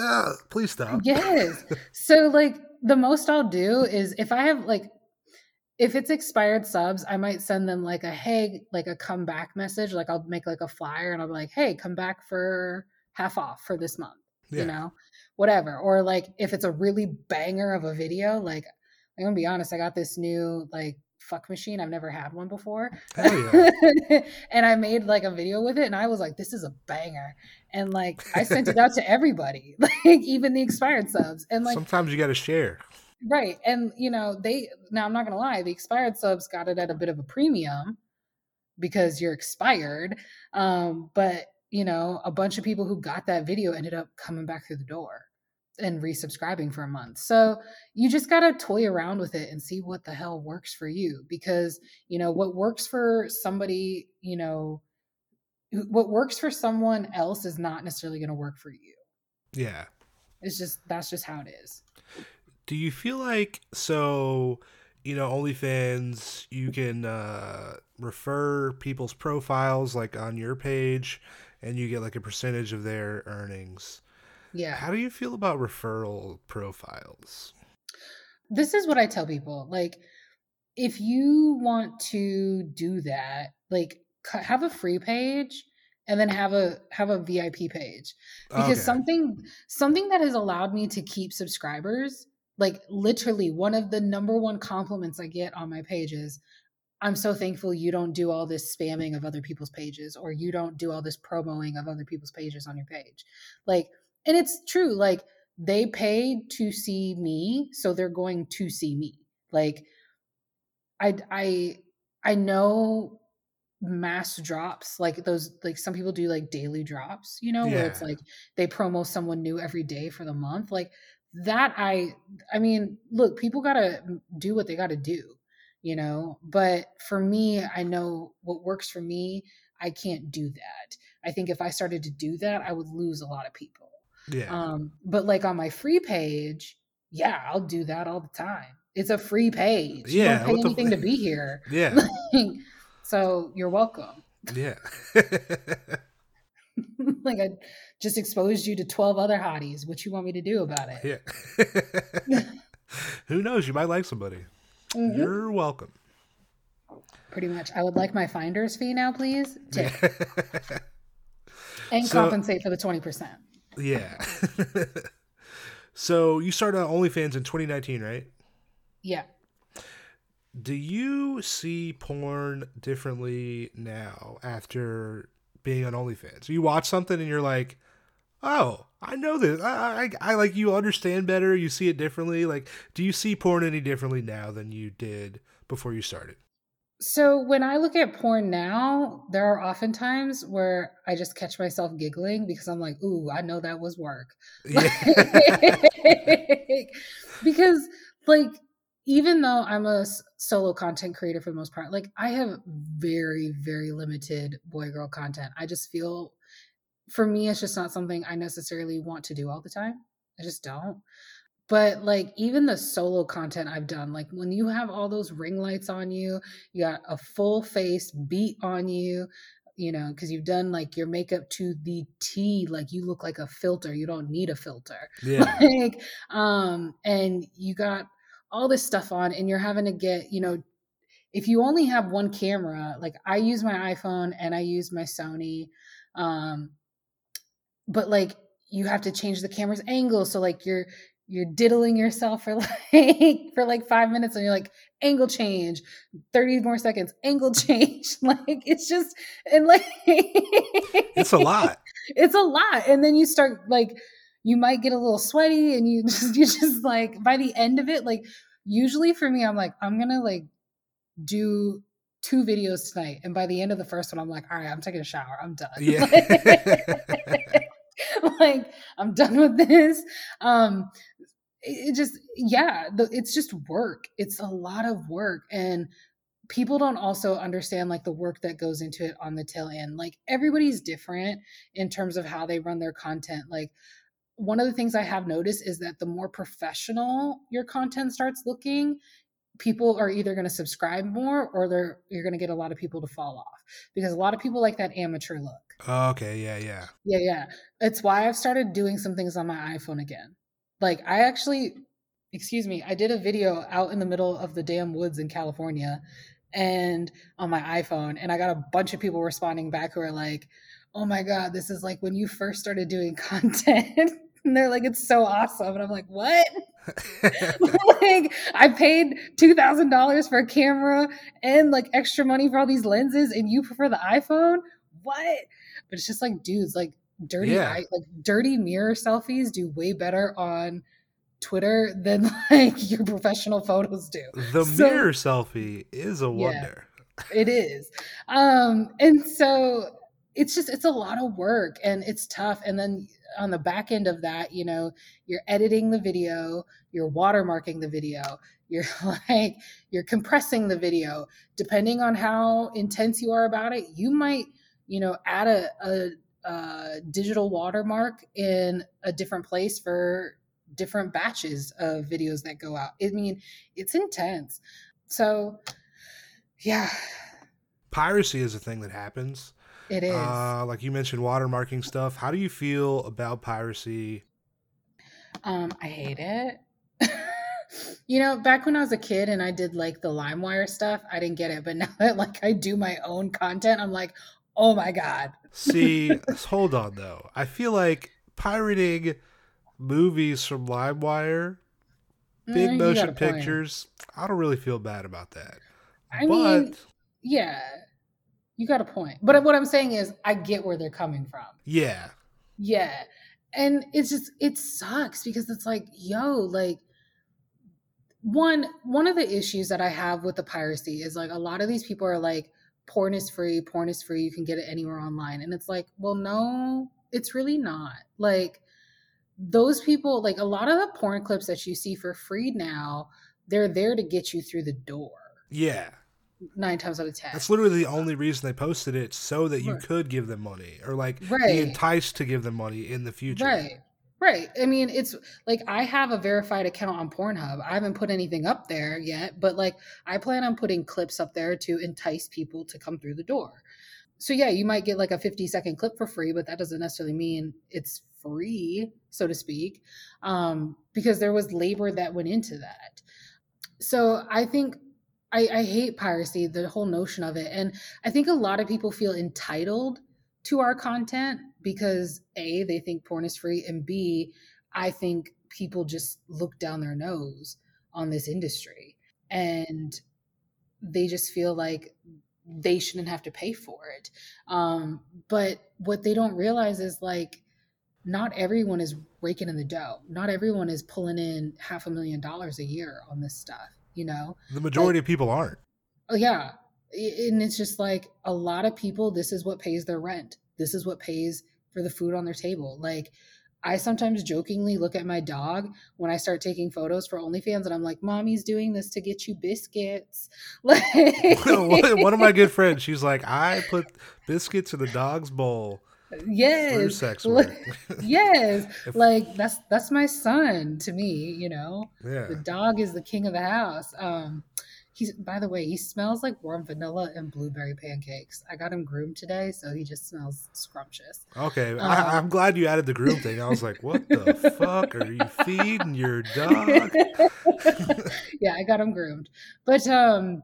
uh, please stop. Yes. so, like, the most I'll do is if I have like if it's expired subs, I might send them like a hey, like a comeback message. Like I'll make like a flyer and I'll be like, hey, come back for half off for this month. Yeah. You know, whatever. Or like if it's a really banger of a video, like I'm gonna be honest, I got this new like fuck machine. I've never had one before. Yeah. and I made like a video with it and I was like, this is a banger. And like I sent it out to everybody, like even the expired subs. And like sometimes you gotta share. Right. And you know, they now I'm not gonna lie, the expired subs got it at a bit of a premium because you're expired. Um, but you know, a bunch of people who got that video ended up coming back through the door and resubscribing for a month. So you just got to toy around with it and see what the hell works for you because, you know, what works for somebody, you know, what works for someone else is not necessarily going to work for you. Yeah. It's just that's just how it is. Do you feel like so? You know, OnlyFans, you can uh, refer people's profiles like on your page, and you get like a percentage of their earnings. Yeah. How do you feel about referral profiles? This is what I tell people. Like, if you want to do that, like, have a free page and then have a have a VIP page because okay. something something that has allowed me to keep subscribers like literally one of the number one compliments I get on my page is I'm so thankful you don't do all this spamming of other people's pages or you don't do all this promoing of other people's pages on your page. Like and it's true like they paid to see me so they're going to see me. Like I I I know mass drops like those like some people do like daily drops you know yeah. where it's like they promo someone new every day for the month like that i i mean look people gotta do what they gotta do you know? But for me i know what works for me i can't do that. I think if i started to do that i would lose a lot of people. Yeah. Um but like on my free page yeah i'll do that all the time. It's a free page. Yeah you don't pay anything the... to be here. Yeah. So you're welcome. Yeah like I just exposed you to 12 other hotties. What you want me to do about it? Yeah. Who knows? You might like somebody. Mm-hmm. You're welcome. Pretty much. I would like my finder's fee now, please. And so, compensate for the 20%. Yeah. so you started on OnlyFans in 2019, right? Yeah. Do you see porn differently now after being on OnlyFans. You watch something and you're like, oh, I know this. I, I, I like you understand better. You see it differently. Like, do you see porn any differently now than you did before you started? So when I look at porn now, there are often times where I just catch myself giggling because I'm like, "Ooh, I know that was work." Yeah. because like even though I'm a solo content creator for the most part, like I have very, very limited boy girl content. I just feel for me, it's just not something I necessarily want to do all the time. I just don't. But like even the solo content I've done, like when you have all those ring lights on you, you got a full face beat on you, you know, because you've done like your makeup to the T, like you look like a filter. You don't need a filter. Yeah. like, um, and you got all this stuff on and you're having to get, you know, if you only have one camera, like I use my iPhone and I use my Sony, um, but like you have to change the camera's angle so like you're you're diddling yourself for like for like five minutes and you're like angle change 30 more seconds angle change like it's just and like it's a lot. it's a lot and then you start like you might get a little sweaty and you just you just like by the end of it like usually for me i'm like i'm gonna like do two videos tonight. And by the end of the first one i'm like all right i'm taking a shower. I'm done. Yeah. Like i'm done with this. Um it just yeah the, it's just work. It's a lot of work. And people don't also understand like the work that goes into it on the tail end. Like everybody's different in terms of how they run their content. Like one of the things i have noticed is that the more professional your content starts looking people are either going to subscribe more or they're you're going to get a lot of people to fall off because a lot of people like that amateur look. Okay yeah yeah. Yeah yeah. It's why i've started doing some things on my iphone again. Like I actually, excuse me, I did a video out in the middle of the damn woods in California and on my iPhone and I got a bunch of people responding back who are like, "Oh my god, this is like when you first started doing content." And they're like, "It's so awesome." And I'm like, "What?" like I paid two thousand dollars for a camera and like extra money for all these lenses, and you prefer the iPhone? What? But it's just like, dudes, like dirty yeah. eye, like dirty mirror selfies do way better on Twitter than like your professional photos do. The so, mirror selfie is a wonder. Yeah, it is. Um and so it's just it's a lot of work and it's tough and then on the back end of that, you know, you're editing the video, you're watermarking the video, you're like you're compressing the video. Depending on how intense you are about it, you might, you know, add a, a digital watermark in a different place for different batches of videos that go out. I mean, it's intense. So, yeah. Piracy is a thing that happens. It is. Uh, like you mentioned, watermarking stuff. How do you feel about piracy? Um, I hate it. you know, back when I was a kid and I did like the LimeWire stuff, I didn't get it. But now that like I do my own content, I'm like, oh my god. See, hold on though. I feel like pirating movies from LimeWire, big mm, motion pictures. I don't really feel bad about that. I but, mean, yeah, you got a point. But what I'm saying is, I get where they're coming from. Yeah. Yeah. And it's just, it sucks because it's like, yo, like, one one of the issues that I have with the piracy is like a lot of these people are like, porn is free, porn is free, you can get it anywhere online. And it's like, well, no, it's really not. Like those people, like a lot of the porn clips that you see for free now, they're there to get you through the door. Yeah. Nine times out of ten. That's literally the only reason they posted it so that you right. could give them money or like right. be enticed to give them money in the future. Right. Right. I mean, it's like I have a verified account on Pornhub. I haven't put anything up there yet, but like I plan on putting clips up there to entice people to come through the door. So yeah, you might get like a 50 second clip for free, but that doesn't necessarily mean it's free, so to speak, um, because there was labor that went into that. So I think I, I hate piracy, the whole notion of it. And I think a lot of people feel entitled to our content because A, they think porn is free, and B, I think people just look down their nose on this industry and they just feel like they shouldn't have to pay for it. Um, but what they don't realize is like, not everyone is raking in the dough. Not everyone is pulling in half a million dollars a year on this stuff, you know? The majority like, of people aren't. Oh, yeah. And it's just like a lot of people, this is what pays their rent. This is what pays for the food on their table. Like I sometimes jokingly look at my dog when I start taking photos for OnlyFans and I'm like, Mommy's doing this to get you biscuits. Like one of my good friends, she's like, I put biscuits in the dog's bowl. Yes. sex work. yes. if, like that's that's my son to me, you know. Yeah. The dog is the king of the house. Um He's by the way, he smells like warm vanilla and blueberry pancakes. I got him groomed today, so he just smells scrumptious. Okay, um, I, am glad you added the groom thing. I was like, what the fuck are you feeding your dog? yeah, I got him groomed, but um,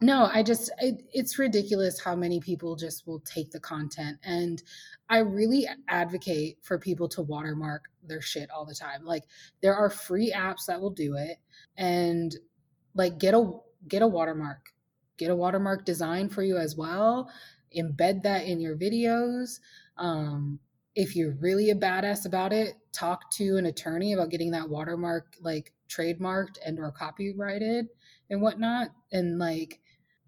no, I just it, it's ridiculous how many people just will take the content and I really advocate for people to watermark their shit all the time. Like there are free apps that will do it and like get a get a watermark. Get a watermark design for you as well. Embed that in your videos. Um if you're really a badass about it, talk to an attorney about getting that watermark like trademarked and or copyrighted and whatnot and like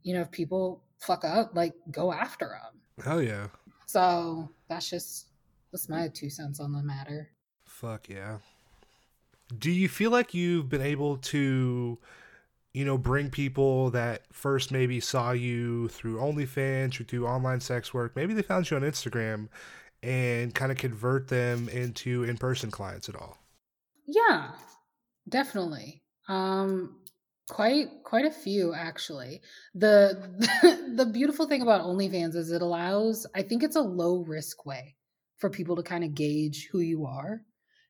you know, if people fuck up, like go after them. Hell yeah. So that's just that's my two cents on the matter. Fuck yeah. Do you feel like you've been able to, you know, bring people that first maybe saw you through OnlyFans or through online sex work, maybe they found you on Instagram, and kind of convert them into in-person clients at all? Yeah, definitely. Um, Quite quite a few actually. The the beautiful thing about OnlyFans is it allows I think it's a low risk way for people to kind of gauge who you are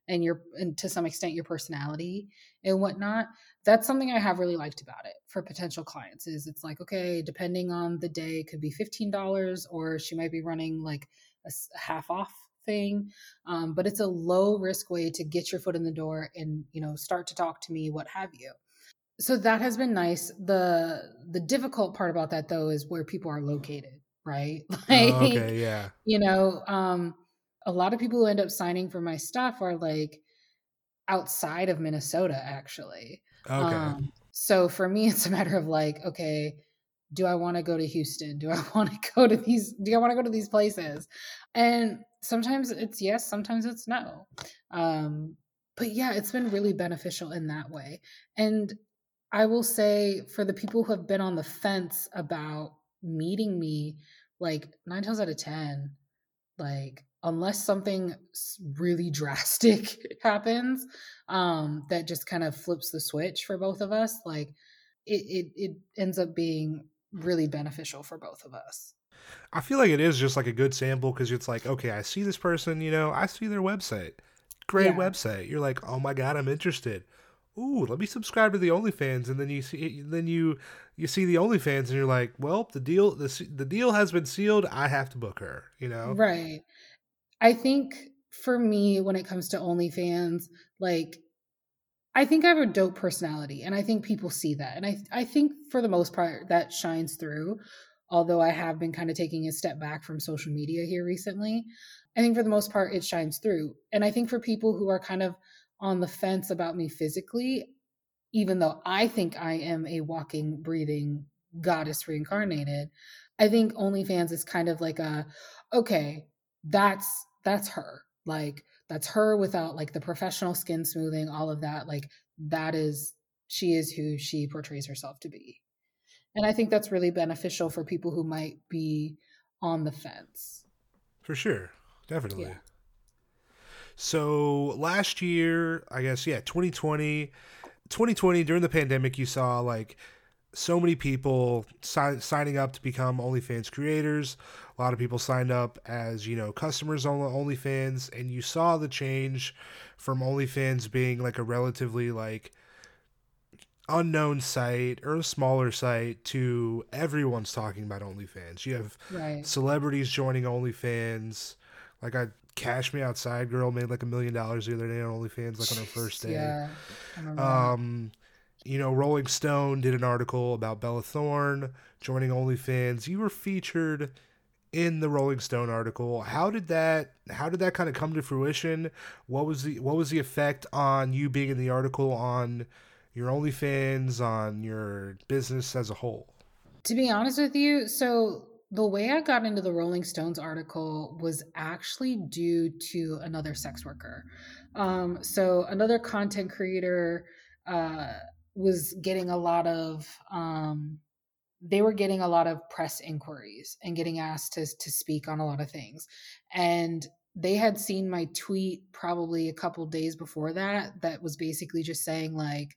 and your and to some extent your personality and whatnot. That's something I have really liked about it for potential clients is it's like, okay, depending on the day, it could be $15 or she might be running like a half off thing. Um, but it's a low risk way to get your foot in the door and, you know, start to talk to me, what have you so that has been nice. The the difficult part about that though is where people are located right? Like oh, okay yeah. you know um a lot of people who end up signing for my stuff are like outside of minnesota actually. Okay. Um, so for me it's a matter of like okay do i want to go to houston? Do i want to go to these do i want to go to these places? And sometimes it's yes sometimes it's no. Um but yeah it's been really beneficial in that way. And I will say for the people who have been on the fence about meeting me, like nine times out of 10, like unless something really drastic happens, um, that just kind of flips the switch for both of us, like it, it, it ends up being really beneficial for both of us. I feel like it is just like a good sample because it's like, okay, I see this person, you know, I see their website. Great yeah. website. You're like, oh my God, I'm interested ooh, let me subscribe to the OnlyFans, and then you see, then you you see the OnlyFans, and you're like, well, the deal the the deal has been sealed. I have to book her. You know, right? I think for me, when it comes to OnlyFans, like I think I have a dope personality, and I think people see that, and I I think for the most part that shines through. Although I have been kind of taking a step back from social media here recently, I think for the most part it shines through. And I think for people who are kind of on the fence about me physically, even though I think I am a walking, breathing goddess reincarnated, I think OnlyFans is kind of like a okay, that's that's her. Like that's her without like the professional skin smoothing, all of that. Like that is she is who she portrays herself to be. And I think that's really beneficial for people who might be on the fence. For sure. Definitely. Yeah. So last year, I guess, yeah, 2020, 2020 during the pandemic, you saw like so many people si- signing up to become OnlyFans creators. A lot of people signed up as you know customers on OnlyFans, and you saw the change from OnlyFans being like a relatively like unknown site or a smaller site to everyone's talking about OnlyFans. You have right. celebrities joining OnlyFans. Like I Cash Me Outside girl made like a million dollars the other day on OnlyFans, like on her first day. Yeah. Um, you know, Rolling Stone did an article about Bella Thorne joining OnlyFans. You were featured in the Rolling Stone article. How did that how did that kind of come to fruition? What was the what was the effect on you being in the article on your OnlyFans, on your business as a whole? To be honest with you, so the way I got into the Rolling Stones article was actually due to another sex worker. Um, so another content creator uh, was getting a lot of. Um, they were getting a lot of press inquiries and getting asked to to speak on a lot of things, and they had seen my tweet probably a couple days before that. That was basically just saying like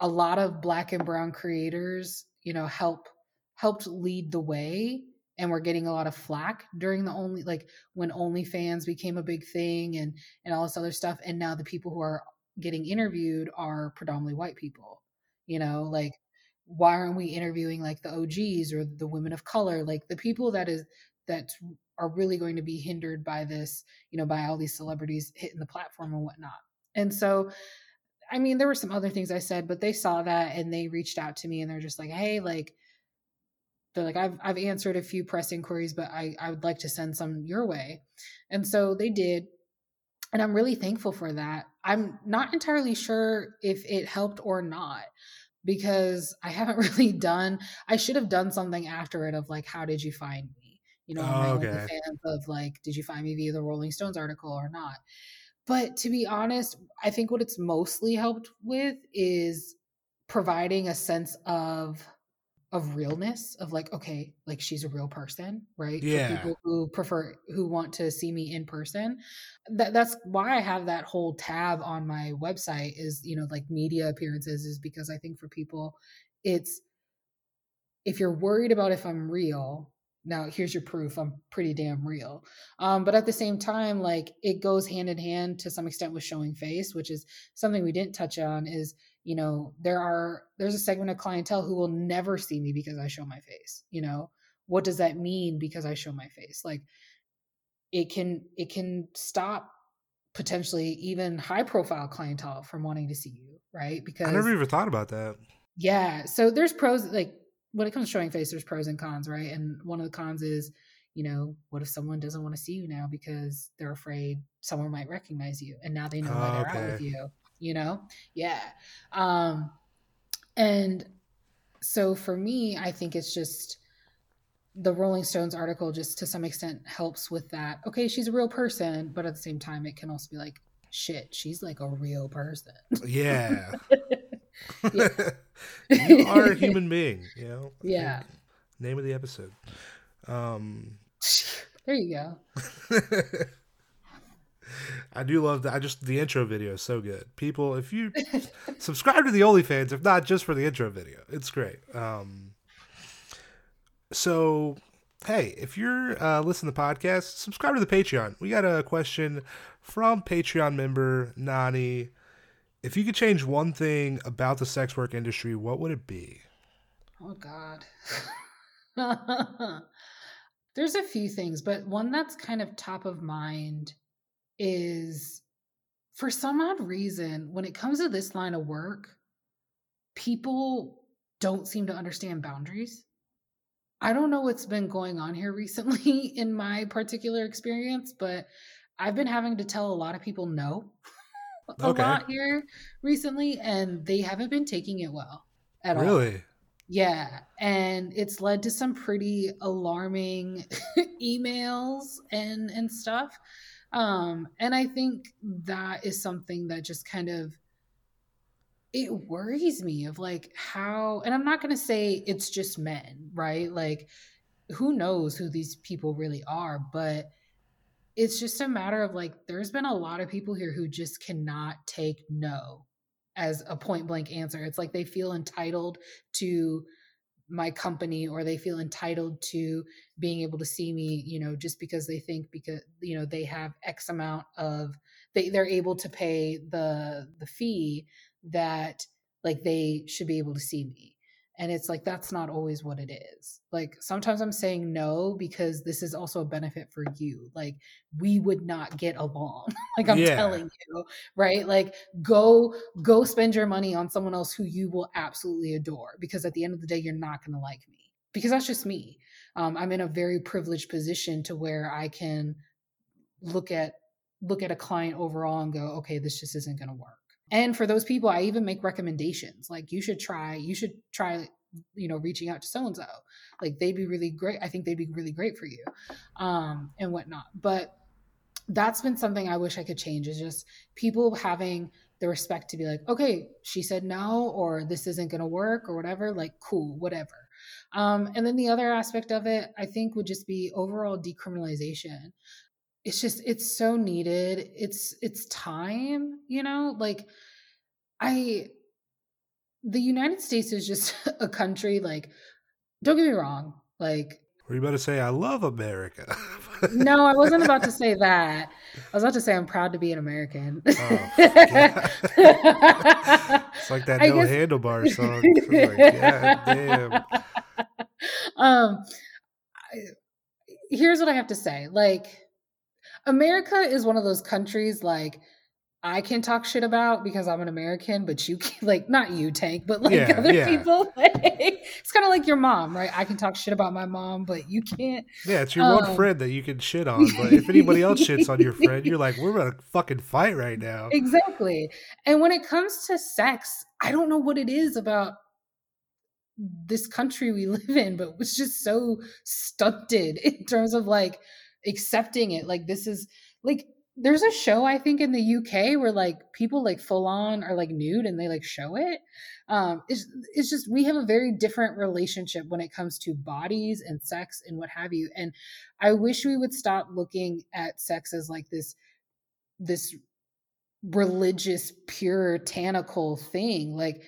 a lot of black and brown creators, you know, help helped lead the way and we're getting a lot of flack during the only like when OnlyFans became a big thing and and all this other stuff. And now the people who are getting interviewed are predominantly white people. You know, like why aren't we interviewing like the OGs or the women of color, like the people that is that are really going to be hindered by this, you know, by all these celebrities hitting the platform and whatnot. And so, I mean, there were some other things I said, but they saw that and they reached out to me and they're just like, hey, like, they're like, I've I've answered a few press inquiries, but I, I would like to send some your way. And so they did. And I'm really thankful for that. I'm not entirely sure if it helped or not because I haven't really done I should have done something after it of like, how did you find me? You know, oh, okay. like fans of like, did you find me via the Rolling Stones article or not? But to be honest, I think what it's mostly helped with is providing a sense of of realness of like okay like she's a real person right yeah. For people who prefer who want to see me in person. That that's why i have that whole tab on my website is you know like media appearances is because i think for people it's if you're worried about if i'm real now here's your proof i'm pretty damn real um, but at the same time like it goes hand in hand to some extent with showing face which is something we didn't touch on is you know there are there's a segment of clientele who will never see me because i show my face you know? What does that mean because i show my face? Like it can it can stop potentially even high profile clientele from wanting to see you right? Because i never even thought about that. Yeah so there's pros like when it comes to showing face, there's pros and cons, right? And one of the cons is, you know, what if someone doesn't want to see you now because they're afraid someone might recognize you and now they know oh, why they're okay. out with you, you know? Yeah. Um, and so for me, I think it's just the Rolling Stones article just to some extent helps with that. Okay, she's a real person, but at the same time, it can also be like, shit, she's like a real person. Yeah. you are a human being, you know? Yeah. Name of the episode. Um There you go. I do love that. I just the intro video is so good. People, if you subscribe to the OnlyFans, if not just for the intro video, it's great. Um, so, hey, if you're uh, listening to the podcast, subscribe to the Patreon. We got a question from Patreon member Nani. If you could change one thing about the sex work industry, what would it be? Oh God. There's a few things, but one that's kind of top of mind is for some odd reason, when it comes to this line of work, people don't seem to understand boundaries. I don't know what's been going on here recently in my particular experience, but I've been having to tell a lot of people no a okay. lot here recently, and they haven't been taking it well at really? all. Really? Yeah, and it's led to some pretty alarming emails and and stuff. Um, and I think that is something that just kind of it worries me of like how and I'm not going to say it's just men, right? Like who knows who these people really are, but it's just a matter of like there's been a lot of people here who just cannot take no as a point blank answer it's like they feel entitled to my company or they feel entitled to being able to see me you know just because they think because you know they have x amount of they they're able to pay the the fee that like they should be able to see me and it's like, that's not always what it is. Like, sometimes I'm saying no because this is also a benefit for you. Like, we would not get along. like, I'm yeah. telling you, right? Like, go, go spend your money on someone else who you will absolutely adore because at the end of the day, you're not going to like me because that's just me. Um, I'm in a very privileged position to where I can look at look at a client overall and go, okay, this just isn't going to work and for those people, I even make recommendations like you should try, you should try, you know, reaching out to so and so. Like they'd be really great. I think they'd be really great for you um, and whatnot. But that's been something I wish I could change is just people having the respect to be like, okay, she said no, or this isn't going to work, or whatever. Like, cool, whatever. Um, and then the other aspect of it, I think, would just be overall decriminalization it's just it's so needed it's it's time you know like i the united states is just a country like don't get me wrong like were you about to say i love america no i wasn't about to say that I was about to say I'm proud to be an American. Oh, it's like that I no guess... handlebar song. Like, yeah, damn. Um, here's what I have to say. Like, America is one of those countries like I can talk shit about because I'm an American, but you can, like not you, Tank, but like yeah, other yeah. people. Like, it's kind of like your mom, right? I can talk shit about my mom, but you can't. Yeah, it's your um, one friend that you can shit on. But if anybody else shits on your friend, you're like, we're gonna fucking fight right now. Exactly. And when it comes to sex, I don't know what it is about this country we live in, but it's just so stunted in terms of like accepting it. Like this is like there's a show I think in the UK where like people like full on are like nude and they like show it. Um, it's it's just we have a very different relationship when it comes to bodies and sex and what have you. And I wish we would stop looking at sex as like this this religious puritanical thing. Like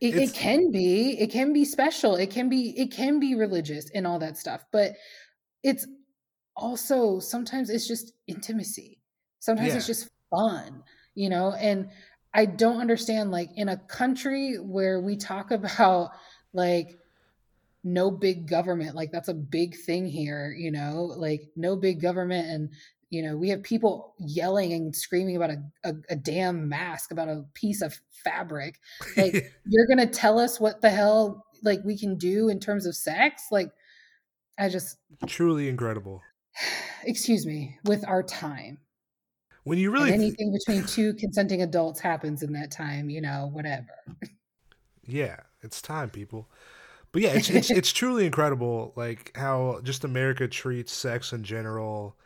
it, it can be it can be special it can be it can be religious and all that stuff but it's also sometimes it's just intimacy. Sometimes yeah. it's just fun you know and i don't understand like in a country where we talk about like no big government like that's a big thing here you know like no big government and you know we have people yelling and screaming about a, a, a damn mask about a piece of fabric. Like you're gonna tell us what the hell like we can do in terms of sex? Like i just truly incredible excuse me with our time. When you really and anything between two consenting adults happens in that time you know whatever. Yeah it's time people. But yeah it's, it's it's truly incredible like how just america treats sex in general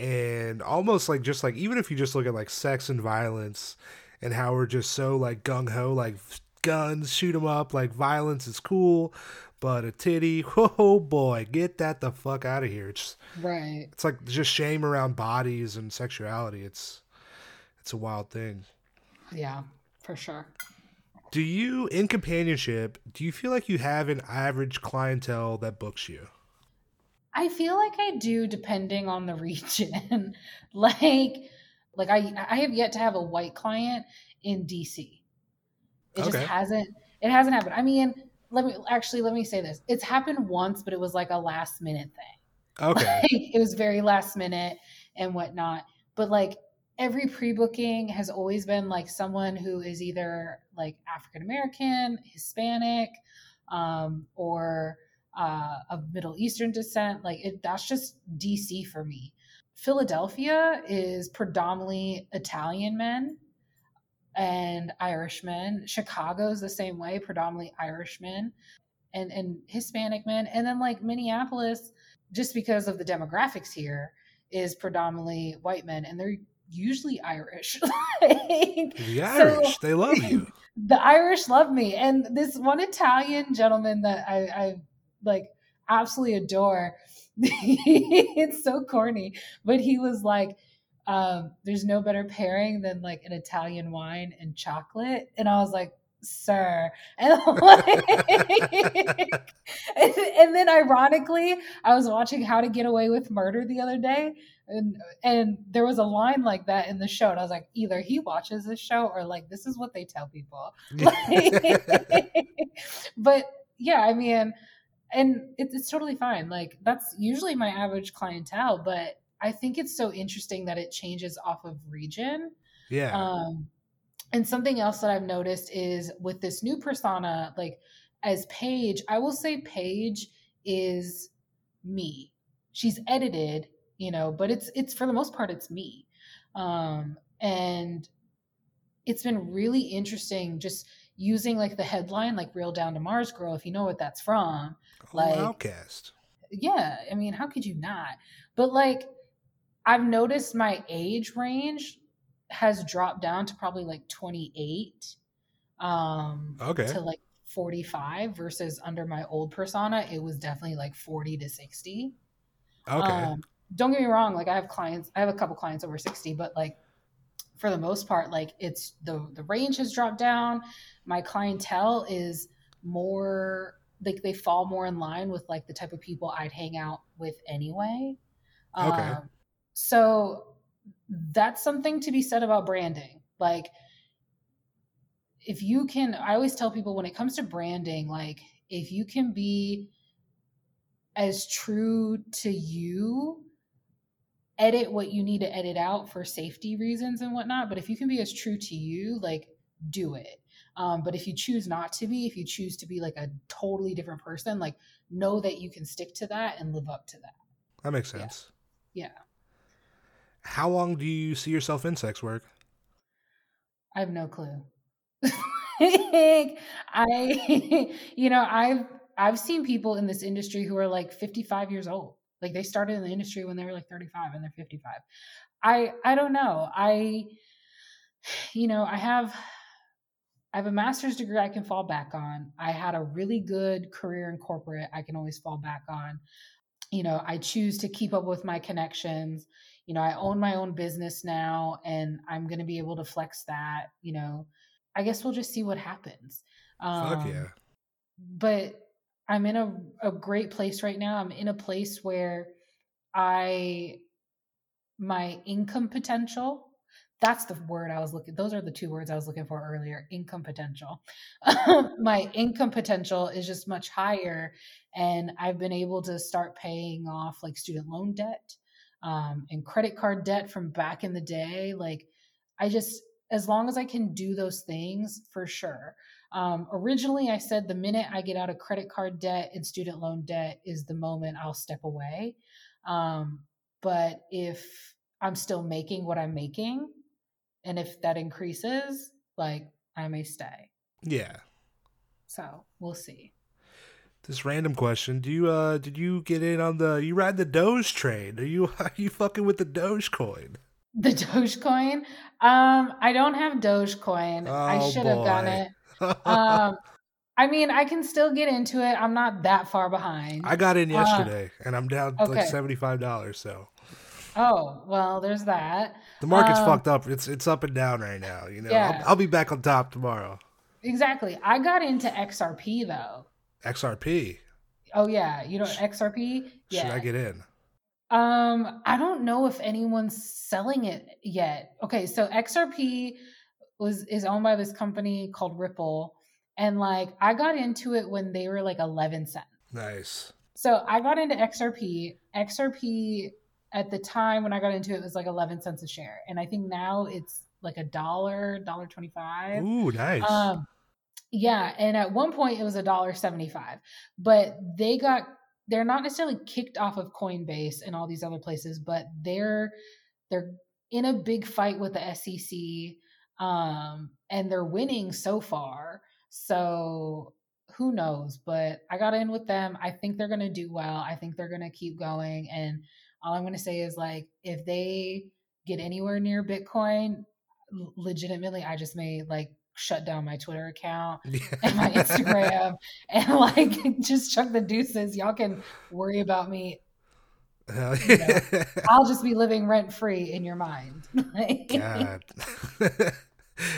and almost like just like even if you just look at like sex and violence and how we're just so like gung ho like guns shoot them up like violence is cool but a titty oh boy get that the fuck out of here it's right it's like just shame around bodies and sexuality it's it's a wild thing yeah for sure do you in companionship do you feel like you have an average clientele that books you I feel like I do depending on the region. like like I I have yet to have a white client in DC. It okay. just hasn't it hasn't happened. I mean, let me actually let me say this. It's happened once, but it was like a last minute thing. Okay. Like, it was very last minute and whatnot. But like every pre-booking has always been like someone who is either like African American, Hispanic, um, or uh, of Middle Eastern descent. Like it, that's just DC for me. Philadelphia is predominantly Italian men and Irishmen. Chicago's the same way, predominantly Irishmen and and Hispanic men. And then like Minneapolis, just because of the demographics here, is predominantly white men, and they're usually Irish. like, the Irish, so, they love you. The Irish love me, and this one Italian gentleman that I, I like absolutely adore. it's so corny, but he was like, um, "There's no better pairing than like an Italian wine and chocolate," and I was like, sir. And, like, and, then ironically, I was watching How to Get Away with Murder the other day. And, and there was a line like that in the show. And I was like, either he watches this show or like, this is what they tell people. but yeah, I mean, and it, it's totally fine. Like that's usually my average clientele, but I think it's so interesting that it changes off of region. Yeah. Um, and something else that I've noticed is with this new persona, like as Paige, I will say Paige is me. She's edited, you know, but it's it's for the most part it's me. Um, and it's been really interesting just using like the headline like real down to mars girl if you know what that's from oh, like Outkast yeah i mean how could you not but like i've noticed my age range has dropped down to probably like 28 um okay to like 45 versus under my old persona it was definitely like 40 to 60 okay um, don't get me wrong like i have clients i have a couple clients over 60 but like for the most part like it's the the range has dropped down my clientele is more like they fall more in line with like the type of people I'd hang out with anyway. Okay. Um, so that's something to be said about branding. Like, if you can, I always tell people when it comes to branding, like, if you can be as true to you, edit what you need to edit out for safety reasons and whatnot. But if you can be as true to you, like, do it. Um, but if you choose not to be, if you choose to be like a totally different person, like, know that you can stick to that and live up to that. That makes sense. Yeah. yeah. How long do you see yourself in sex work? I have no clue. I, you know, I've I've seen people in this industry who are like 55 years old. Like they started in the industry when they were like 35 and they're 55. I I don't know. I you know, I have I have a master's degree I can fall back on. I had a really good career in corporate I can always fall back on. You know, I choose to keep up with my connections. You know, I own my own business now and I'm going to be able to flex that, you know. I guess we'll just see what happens. Um, Fuck yeah. But I'm in a, a great place right now. I'm in a place where I, my income potential, that's the word I was looking, those are the two words I was looking for earlier income potential. my income potential is just much higher. And I've been able to start paying off like student loan debt um, and credit card debt from back in the day. Like, I just, as long as I can do those things, for sure. Um, originally, I said the minute I get out of credit card debt and student loan debt is the moment I'll step away. Um, but if I'm still making what I'm making, and if that increases, like I may stay. Yeah. So we'll see. This random question: Do you uh did you get in on the you ride the Doge train? Are you are you fucking with the Dogecoin? The Dogecoin? Um, I don't have Dogecoin. Oh, I should have done it. um, I mean, I can still get into it. I'm not that far behind. I got in uh, yesterday, uh, and I'm down okay. like seventy five dollars. So. Oh well, there's that. The market's um, fucked up. It's it's up and down right now. You know, yeah. I'll, I'll be back on top tomorrow. Exactly. I got into XRP though. XRP. Oh yeah, you know XRP. Yeah. Should I get in? Um, I don't know if anyone's selling it yet. Okay, so XRP was is owned by this company called Ripple, and like I got into it when they were like eleven cents. Nice. So I got into XRP. XRP at the time when I got into it was like eleven cents a share, and I think now it's like a dollar, dollar twenty five. Ooh, nice. Um, yeah, and at one point it was a dollar seventy five, but they got they're not necessarily kicked off of Coinbase and all these other places, but they're they're in a big fight with the SEC um, and they're winning so far. So who knows? But I got in with them. I think they're to do well. I think they're to keep going. And all I'm to say is like, if they get anywhere near Bitcoin, legitimately, I just may like shut down my Twitter account and my Instagram and like just chuck the deuces. Y'all can worry about me. You know, I'll just be living rent free in your mind. God.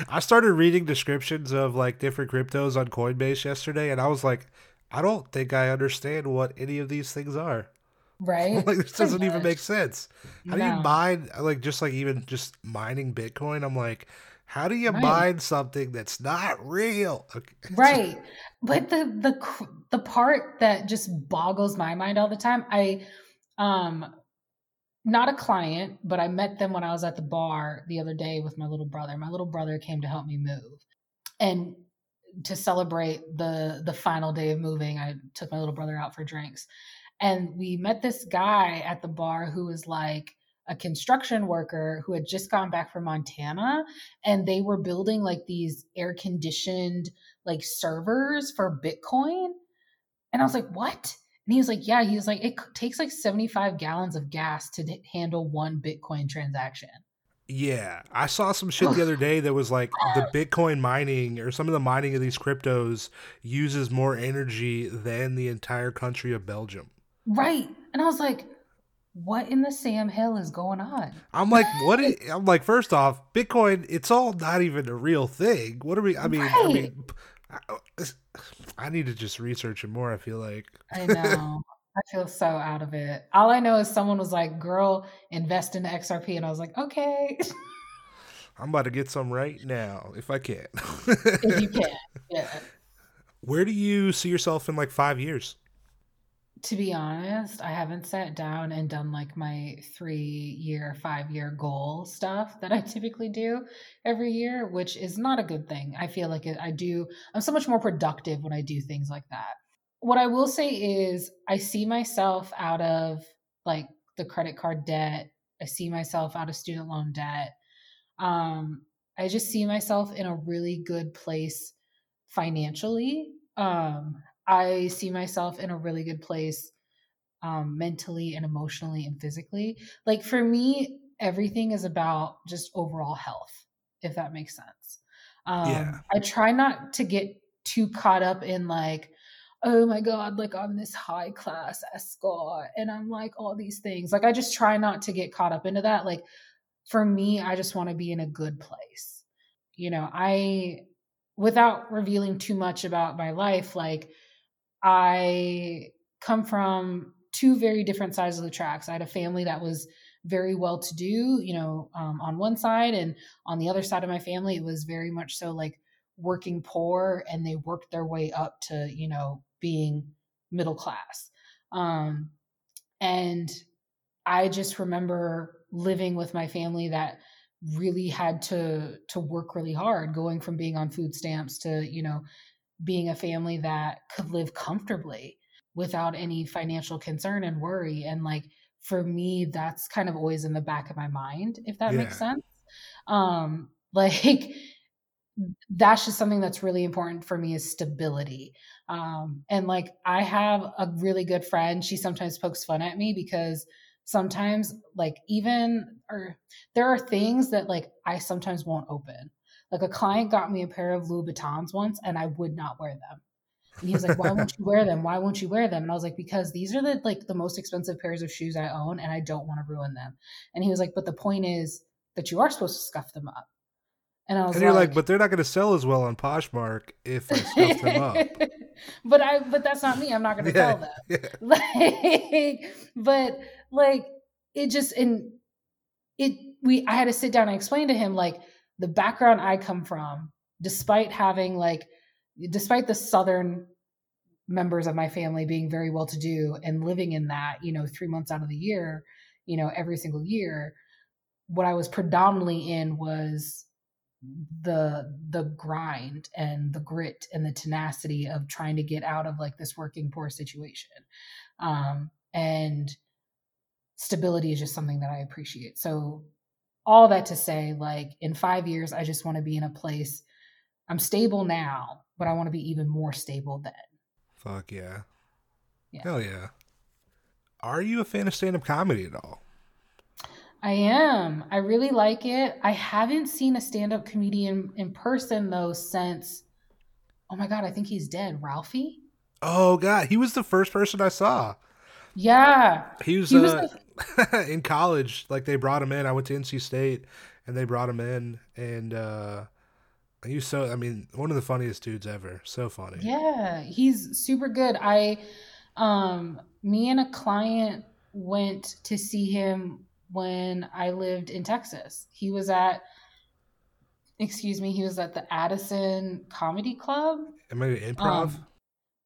I started reading descriptions of like different cryptos on Coinbase yesterday, and I was like, I don't think I understand what any of these things are. Right? like this doesn't even make sense. How no. do you mine like just like even just mining Bitcoin? I'm like, how do you right. mine something that's not real? Okay. Right. But the the the part that just boggles my mind all the time, I um not a client, but I met them when I was at the bar the other day with my little brother. My little brother came to help me move. And to celebrate the the final day of moving, I took my little brother out for drinks. And we met this guy at the bar who was like a construction worker who had just gone back from Montana and they were building like these air conditioned like servers for Bitcoin. And I was like, "What?" And he was like, yeah, he was like, it takes like 75 gallons of gas to handle one Bitcoin transaction. Yeah, I saw some shit the other day that was like the Bitcoin mining or some of the mining of these cryptos uses more energy than the entire country of Belgium. Right. And I was like, what in the Sam Hill is going on? I'm like, what? Is, I'm like, first off, Bitcoin, it's all not even a real thing. What are we? I mean, right. I mean, uh, I need to just research it more. I feel like I know. I feel so out of it. All I know is someone was like, "Girl, invest in the XRP," and I was like, "Okay." I'm about to get some right now if I can. if you can, yeah. Where do you see yourself in like five years? To be honest, I haven't sat down and done like my three year, five year goal stuff that I typically do every year, which is not a good thing. I feel like I do, I'm so much more productive when I do things like that. What I will say is, I see myself out of like the credit card debt, I see myself out of student loan debt. Um, I just see myself in a really good place financially. Um, I see myself in a really good place um, mentally and emotionally and physically. Like for me, everything is about just overall health, if that makes sense. Um, yeah. I try not to get too caught up in like, oh my God, like I'm this high class escort and I'm like all these things. Like I just try not to get caught up into that. Like for me, I just want to be in a good place. You know, I, without revealing too much about my life, like I come from two very different sides of the tracks. I had a family that was very well to do, you know, um, on one side, and on the other side of my family, it was very much so like working poor, and they worked their way up to, you know, being middle class. Um, and I just remember living with my family that really had to to work really hard going from being on food stamps to you know being a family that could live comfortably without any financial concern and worry and like for me that's kind of always in the back of my mind if that yeah. makes sense um like that's just something that's really important for me is stability um and like i have a really good friend she sometimes pokes fun at me because sometimes like even or there are things that like I sometimes won't open. Like a client got me a pair of Louboutins once and I would not wear them. And he was like, "Why won't you wear them? Why won't you wear them?" And I was like, "Because these are the like the most expensive pairs of shoes I own and I don't want to ruin them." And he was like, "But the point is that you are supposed to scuff them up." And I was and you're like, like, "But they're not going to sell as well on Poshmark if I scuff them up." but I but that's not me. I'm not going to yeah, sell them. Yeah. Like but like it just and it we I had to sit down and explain to him like the background I come from, despite having like despite the southern members of my family being very well to do and living in that, you know, 3 months out of the year, you know, every single year, what I was predominantly in was the the grind and the grit and the tenacity of trying to get out of like this working poor situation um and stability is just something that I appreciate. So, all that to say, like in five years, I just want to be in a place. I'm stable now, but I want to be even more stable then. Fuck yeah. yeah. Hell yeah. Are you a fan of stand up comedy at all? I am. I really like it. I haven't seen a stand up comedian in person though since, oh my God, I think he's dead. Ralphie? Oh God. He was the first person I saw. Yeah. He was, he was uh, the- in college, like they brought him in. I went to NC State and they brought him in and uh he was so I mean, one of the funniest dudes ever. So funny. Yeah, he's super good. I um me and a client went to see him when I lived in Texas. He was at excuse me, he was at the Addison Comedy Club. Am I improv? Um,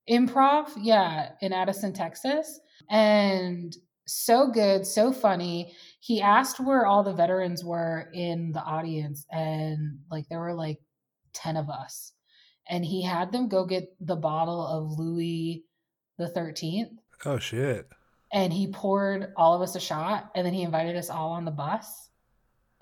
improv, yeah, in Addison, Texas. And so good, so funny. He asked where all the veterans were in the audience, and like there were like 10 of us. And he had them go get the bottle of Louis the 13th. Oh, shit. And he poured all of us a shot, and then he invited us all on the bus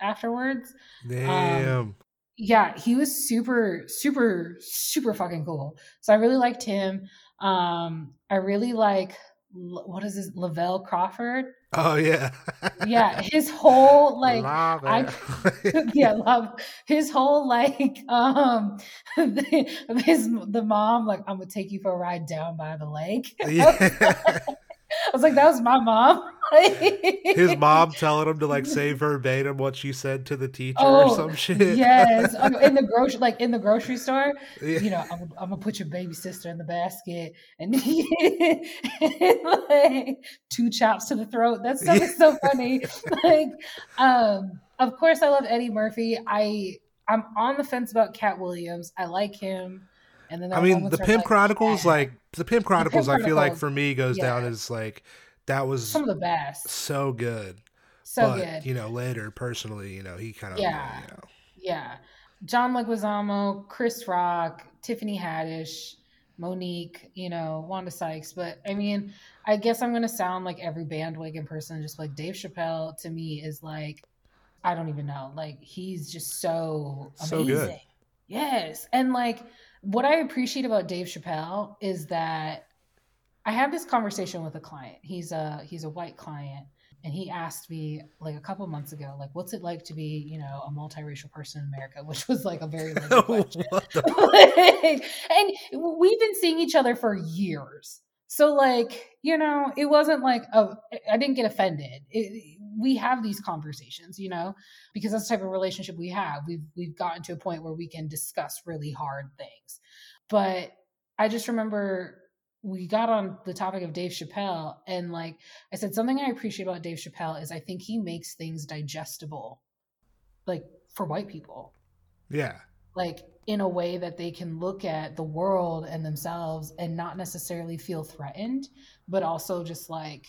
afterwards. Damn. Um, yeah, he was super, super, super fucking cool. So I really liked him. Um, I really like what is this Lavell Crawford? Oh yeah, yeah. His whole like, I, yeah, love his whole like, um, his the mom like, I'm gonna take you for a ride down by the lake. Yeah. I was like, that was my mom. His mom telling him to like say verbatim what she said to the teacher Oh, or some shit. yes, in the grocery, like in the grocery store, Yeah. you know, I'm, I'm gonna put your baby sister in the basket, and like, two chops to the throat. That stuff is so funny. Like, um, of course, I love Eddie Murphy. I I'm on the fence about Katt Williams. I like him, and then I mean, the where I'm Pimp Chronicles, like the Pimp Chronicles, I feel like for me goes down as like that was some of the best. so good. So but good. you know, later personally, you know, he kind of Yeah. you know, Yeah. John Leguizamo, Chris Rock, Tiffany Haddish, Mo'Nique, you know, Wanda Sykes. But I mean, I guess I'm going to sound like every bandwagon person, just like Dave Chappelle to me is like, I don't even know. Like, he's just so So amazing. good. Yes. And like, what I appreciate about Dave Chappelle is that I had this conversation with a client. He's a he's a white client, and he asked me like a couple months ago, like, "What's it like to be, you know, a multiracial person in America?" Which was like a very loaded question. Like, and we've been seeing each other for years, so like, you know, it wasn't like oh, a, I didn't get offended. It, we have these conversations, you know, because that's the type of relationship we have. We've we've gotten to a point where we can discuss really hard things, but I just remember we got on the topic of Dave Chappelle, and like I said, something I appreciate about Dave Chappelle is I think he makes things digestible, like for white people, yeah. like in a way that they can look at the world and themselves and not necessarily feel threatened, but also just like,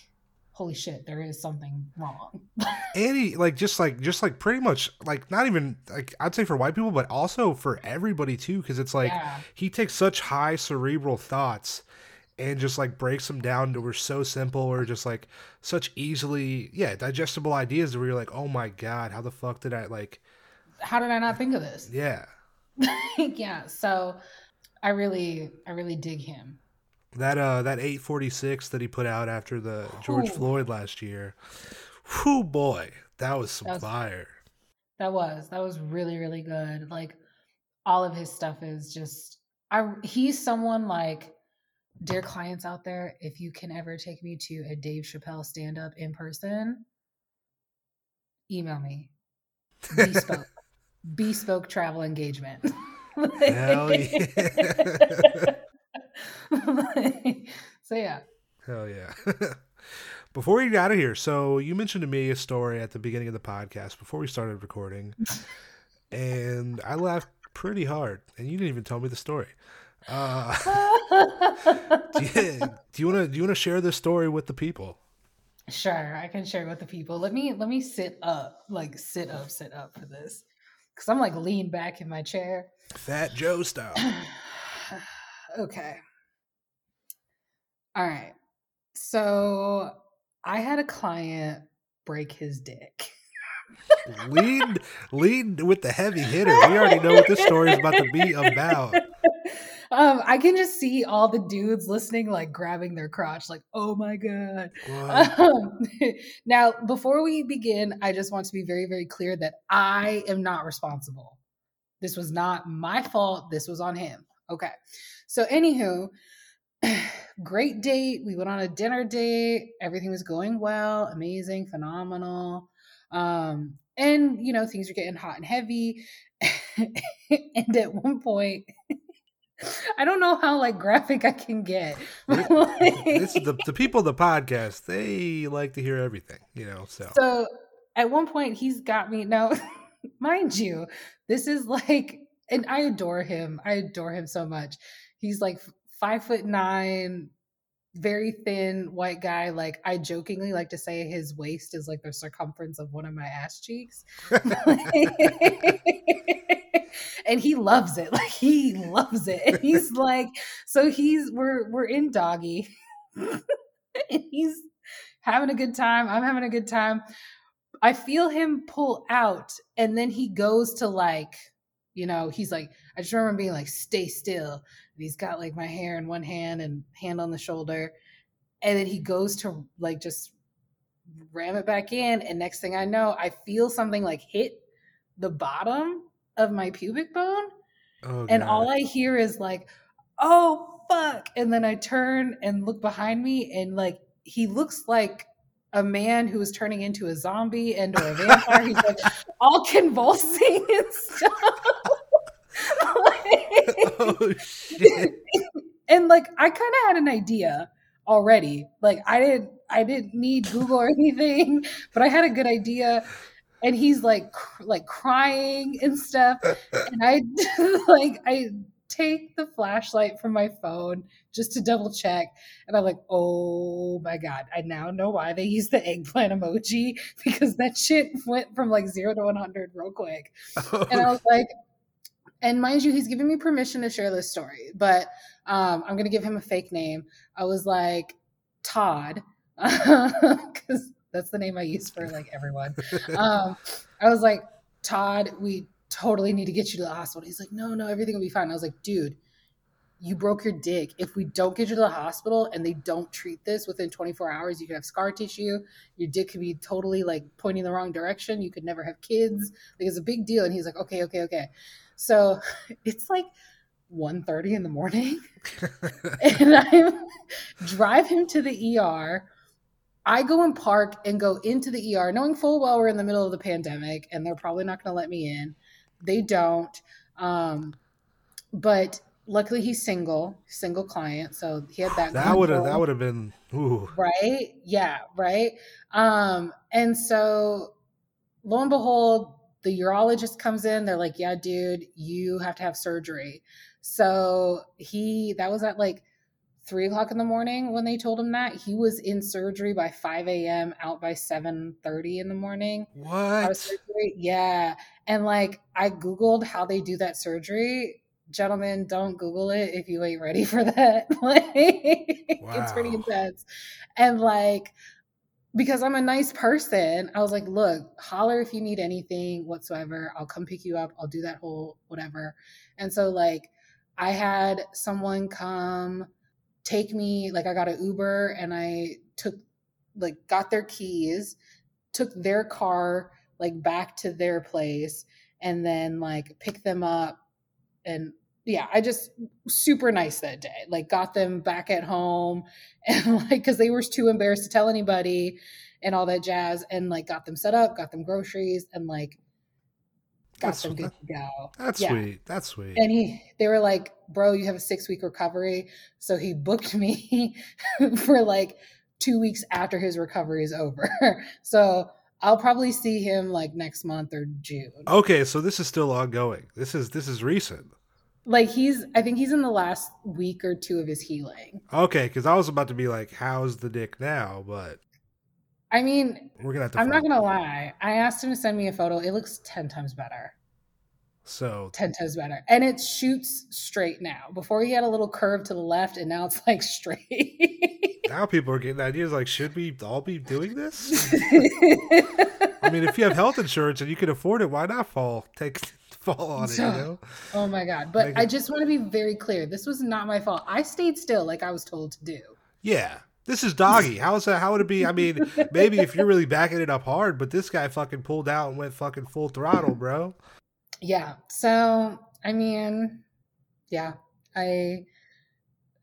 holy shit, there is something wrong. And he like just like just like pretty much like not even like I'd say for white people, but also for everybody too, because it's like yeah, he takes such high cerebral thoughts and just like breaks them down to were so simple or just like such easily yeah digestible ideas where you're like oh my god how the fuck did i like how did I not think of this? yeah yeah, so I really, I really dig him. that uh that 846 that he put out after the george Ooh. floyd last year whoo boy that was some That was- fire That was that was really really good. Like all of his stuff is just I he's someone like dear clients out there, if you can ever take me to a Dave Chappelle stand up in person, email me. Bespoke. Bespoke travel engagement. Hell yeah. so yeah. Hell yeah. Before we get out of here, so you mentioned to me a story at the beginning of the podcast before we started recording, and I laughed pretty hard, and you didn't even tell me the story. Uh, do you, want to do you want to share this story with the people? Sure, I can share it with the people. Let me let me sit up, like sit up, sit up for this, because I'm like lean back in my chair. Fat Joe style. okay. All right. So I had a client break his dick. lead lead with the heavy hitter. We already know what this story is about to be about. Um, I can just see all the dudes listening, like grabbing their crotch, like, oh my God. Um, now, before we begin, I just want to be very, very clear that I am not responsible. This was not my fault. This was on him. Okay. So, anywho, great date. We went on a dinner date. Everything was going well, amazing, phenomenal. Um, and you know, things were getting hot and heavy. and at one point, I don't know how like graphic I can get. this is the the people of the podcast. They like to hear everything, you know. So, So at one point, he's got me. Now, mind you, this is like, and I adore him. I adore him so much. He's like five foot nine, very thin white guy. Like I jokingly like to say his waist is like the circumference of one of my ass cheeks. and he loves it. Like he loves it. And he's like, so he's we're we're in doggy. and he's having a good time. I'm having a good time. I feel him pull out, and then he goes to like, you know, he's like, I just remember being like, stay still. And he's got like my hair in one hand and hand on the shoulder. And then he goes to like just ram it back in. And next thing I know, I feel something like hit the bottom of my pubic bone. oh, And God. all I hear is like, oh, fuck. And then I turn and look behind me, and like, he looks like a man who is turning into a zombie and or a vampire. He's like all convulsing and stuff. oh shit. and like I kind of had an idea already. Like I didn't I didn't need Google or anything, but I had a good idea. And he's like cr- like crying and stuff. And I like I take the flashlight from my phone just to double check. And I'm like, oh my God, I now know why they use the eggplant emoji because that shit went from like zero to 100 real quick. Oh. And I was like, and mind you, he's giving me permission to share this story, but um, I'm going to give him a fake name. I was like, Todd, because that's the name I use for like everyone. Um, I was like, Todd, we totally need to get you to the hospital. He's like, no, no, everything will be fine. I was like, dude, you broke your dick. If we don't get you to the hospital and they don't treat this within 24 hours, you could have scar tissue. Your dick could be totally like pointing the wrong direction. You could never have kids. Like it's a big deal. And he's like, okay, okay, okay. So it's like 1.30 in the morning. and I drive him to the ER. I go and park and go into the ER, knowing full well we're in the middle of the pandemic and they're probably not going to let me in. They don't. Um, but luckily he's single, single client, so he had that. that would have that would have been ooh. right. Yeah, right. Um, and so lo and behold, the urologist comes in. They're like, "Yeah, dude, you have to have surgery." So he that was at like three o'clock in the morning when they told him that he was in surgery by 5 a.m out by 7 30 in the morning. What? yeah. And like i googled how they do that surgery. Gentlemen don't google it if you ain't ready for that. Like wow. it's pretty intense. And like because i'm a nice person i was like look holler if you need anything whatsoever. I'll come pick you up. I'll do that whole whatever. And so like i had someone come take me like I got an Uber and I took like got their keys, took their car like back to their place and then like picked them up and yeah, I just super nice that day. Like got them back at home and like cuz they were too embarrassed to tell anybody and all that jazz and like got them set up, got them groceries and like got that's, them good to go. That's yeah. sweet. That's sweet. And he, they were like, "Bro, you have a six week recovery." So he booked me for like two weeks after his recovery is over. so I'll probably see him like next month or June. Okay, so this is still ongoing. This is this is recent. Like he's, I think he's in the last week or two of his healing. Okay, because I was about to be like, "How's the dick now?" But I mean, we're gonna. I'm not gonna lie. I asked him to send me a photo. It looks ten times better. So ten times better, and it shoots straight now. Before he had a little curve to the left, and now it's like straight. now people are getting ideas like, should we all be doing this? I mean, if you have health insurance and you can afford it, why not fall take fall on it? You know? Oh my god! But I just want to be very clear. This was not my fault. I stayed still, like I was told to do. Yeah, this is doggy. How's that? How would it be? I mean, maybe if you're really backing it up hard, but this guy fucking pulled out and went fucking full throttle, bro. Yeah. So I mean, yeah, I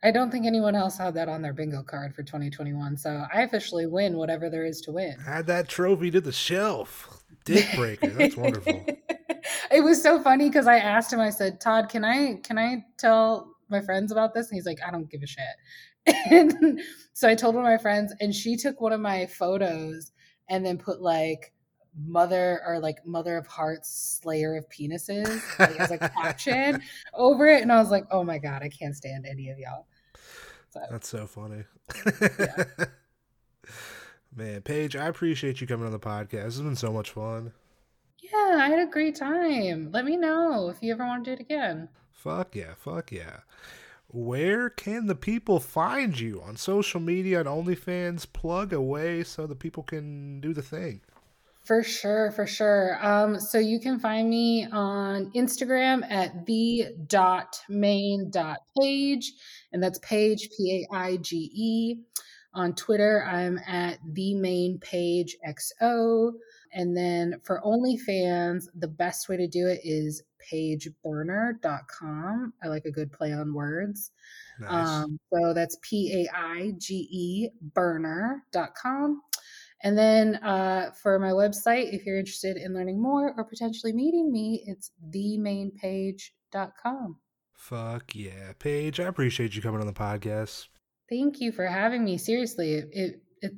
I don't think anyone else had that on their bingo card for 2021. So I officially win whatever there is to win. Add that trophy to the shelf. Dick breaker. That's wonderful. it was so funny because I asked him. I said, "Todd, can I can I tell my friends about this?" And he's like, "I don't give a shit." And so I told one of my friends, and she took one of my photos and then put like mother or like mother of hearts slayer of penises like, as a caption over it and i was like oh my god i can't stand any of y'all. So, that's so funny. Yeah. man paige i appreciate you coming on the podcast. This has been so much fun. Yeah i had a great time. Let me know if you ever want to do it again. Fuck yeah fuck yeah where can the people find you on social media and OnlyFans? Plug away so the people can do the thing. For sure, for sure. Um, so you can find me on Instagram at the dot main dot paige, and that's page P A I G E. On Twitter, I'm at the main page XO. And then for OnlyFans, the best way to do it is paigeburner.com. I like a good play on words. Nice. Um, so that's P A I G E burner.com. And then uh, for my website, if you're interested in learning more or potentially meeting me, it's themainpage.com. Fuck yeah. Paige, I appreciate you coming on the podcast. Thank you for having me. Seriously, it, it, it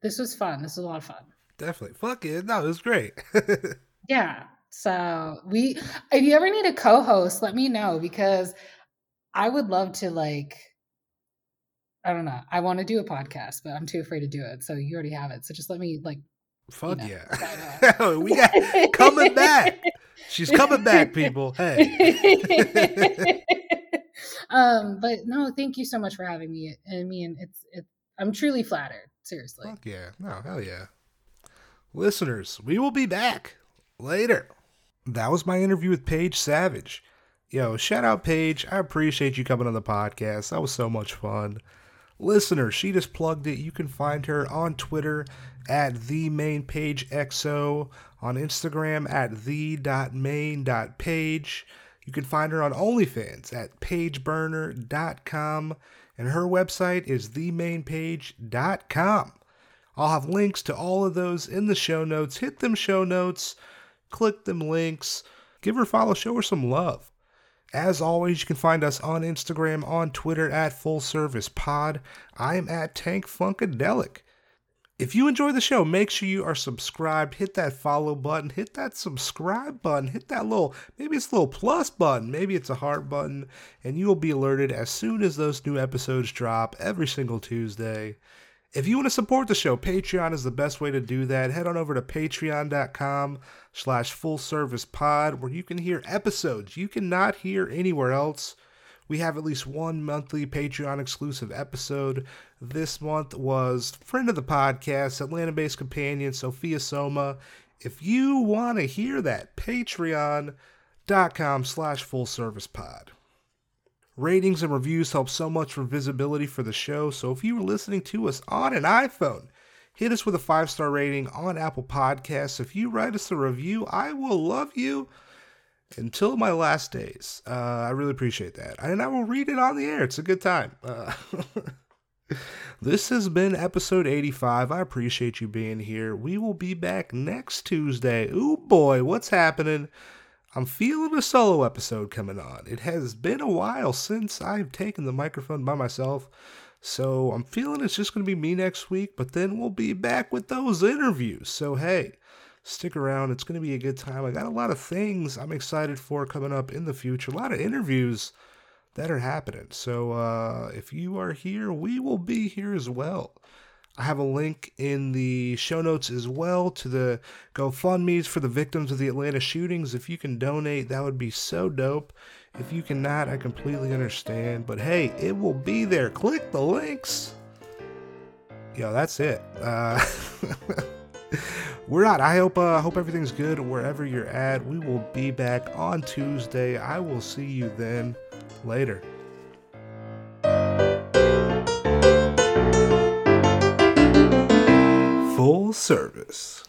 this was fun. This was a lot of fun. Definitely. Fuck it. No, it was great. yeah. So we if you ever need a co-host, let me know because I would love to like I don't know. I want to do a podcast, but I'm too afraid to do it. So you already have it. So just let me like Fuck you know, yeah. we got coming back. She's coming back, people. Hey. um, but no, thank you so much for having me. I mean, it's it's I'm truly flattered. Seriously. Fuck yeah. No, hell yeah. Listeners, we will be back later. That was my interview with Paige Savage. Yo, shout out Paige. I appreciate you coming on the podcast. That was so much fun. Listeners, she just plugged it. You can find her on Twitter at the main page XO, on Instagram at the.main.paige. You can find her on OnlyFans at paigeburner.com, and her website is themainpage.com. I'll have links to all of those in the show notes. Hit them show notes, click them links, give her follow, show her some love. As always, you can find us on Instagram, on Twitter at Full Service Pod. I am at Tank Funkadelic. If you enjoy the show, make sure you are subscribed. Hit that follow button. Hit that subscribe button. Hit that little, maybe it's a little plus button. Maybe it's a heart button. And you will be alerted as soon as those new episodes drop every single Tuesday. If you want to support the show, Patreon is the best way to do that. Head on over to patreon.com slash full service pod where you can hear episodes you cannot hear anywhere else. We have at least one monthly Patreon exclusive episode. This month was friend of the podcast, Atlanta based companion Sophia Soma. If you want to hear that, patreon.com slash full service pod. Ratings and reviews help so much for visibility for the show, so if you were listening to us on an iPhone, hit us with a five star rating on Apple Podcasts. If you write us a review, I will love you until my last days. Uh, I really appreciate that. And I will read it on the air. It's a good time. Uh, this has been episode 85. I appreciate you being here. We will be back next Tuesday. Ooh, boy, what's happening? I'm feeling a solo episode coming on. It has been a while since I've taken the microphone by myself. So I'm feeling it's just going to be me next week, but then we'll be back with those interviews. So, hey, stick around. It's going to be a good time. I got a lot of things I'm excited for coming up in the future, a lot of interviews that are happening. So uh, if you are here, we will be here as well. I have a link in the show notes as well to the GoFundMe's for the victims of the Atlanta shootings. If you can donate, that would be so dope. If you cannot, I completely understand. But hey, it will be there. Click the links. Yo, that's it. Uh, we're out. I hope uh, hope everything's good wherever you're at. We will be back on Tuesday. I will see you then. Later. Full service.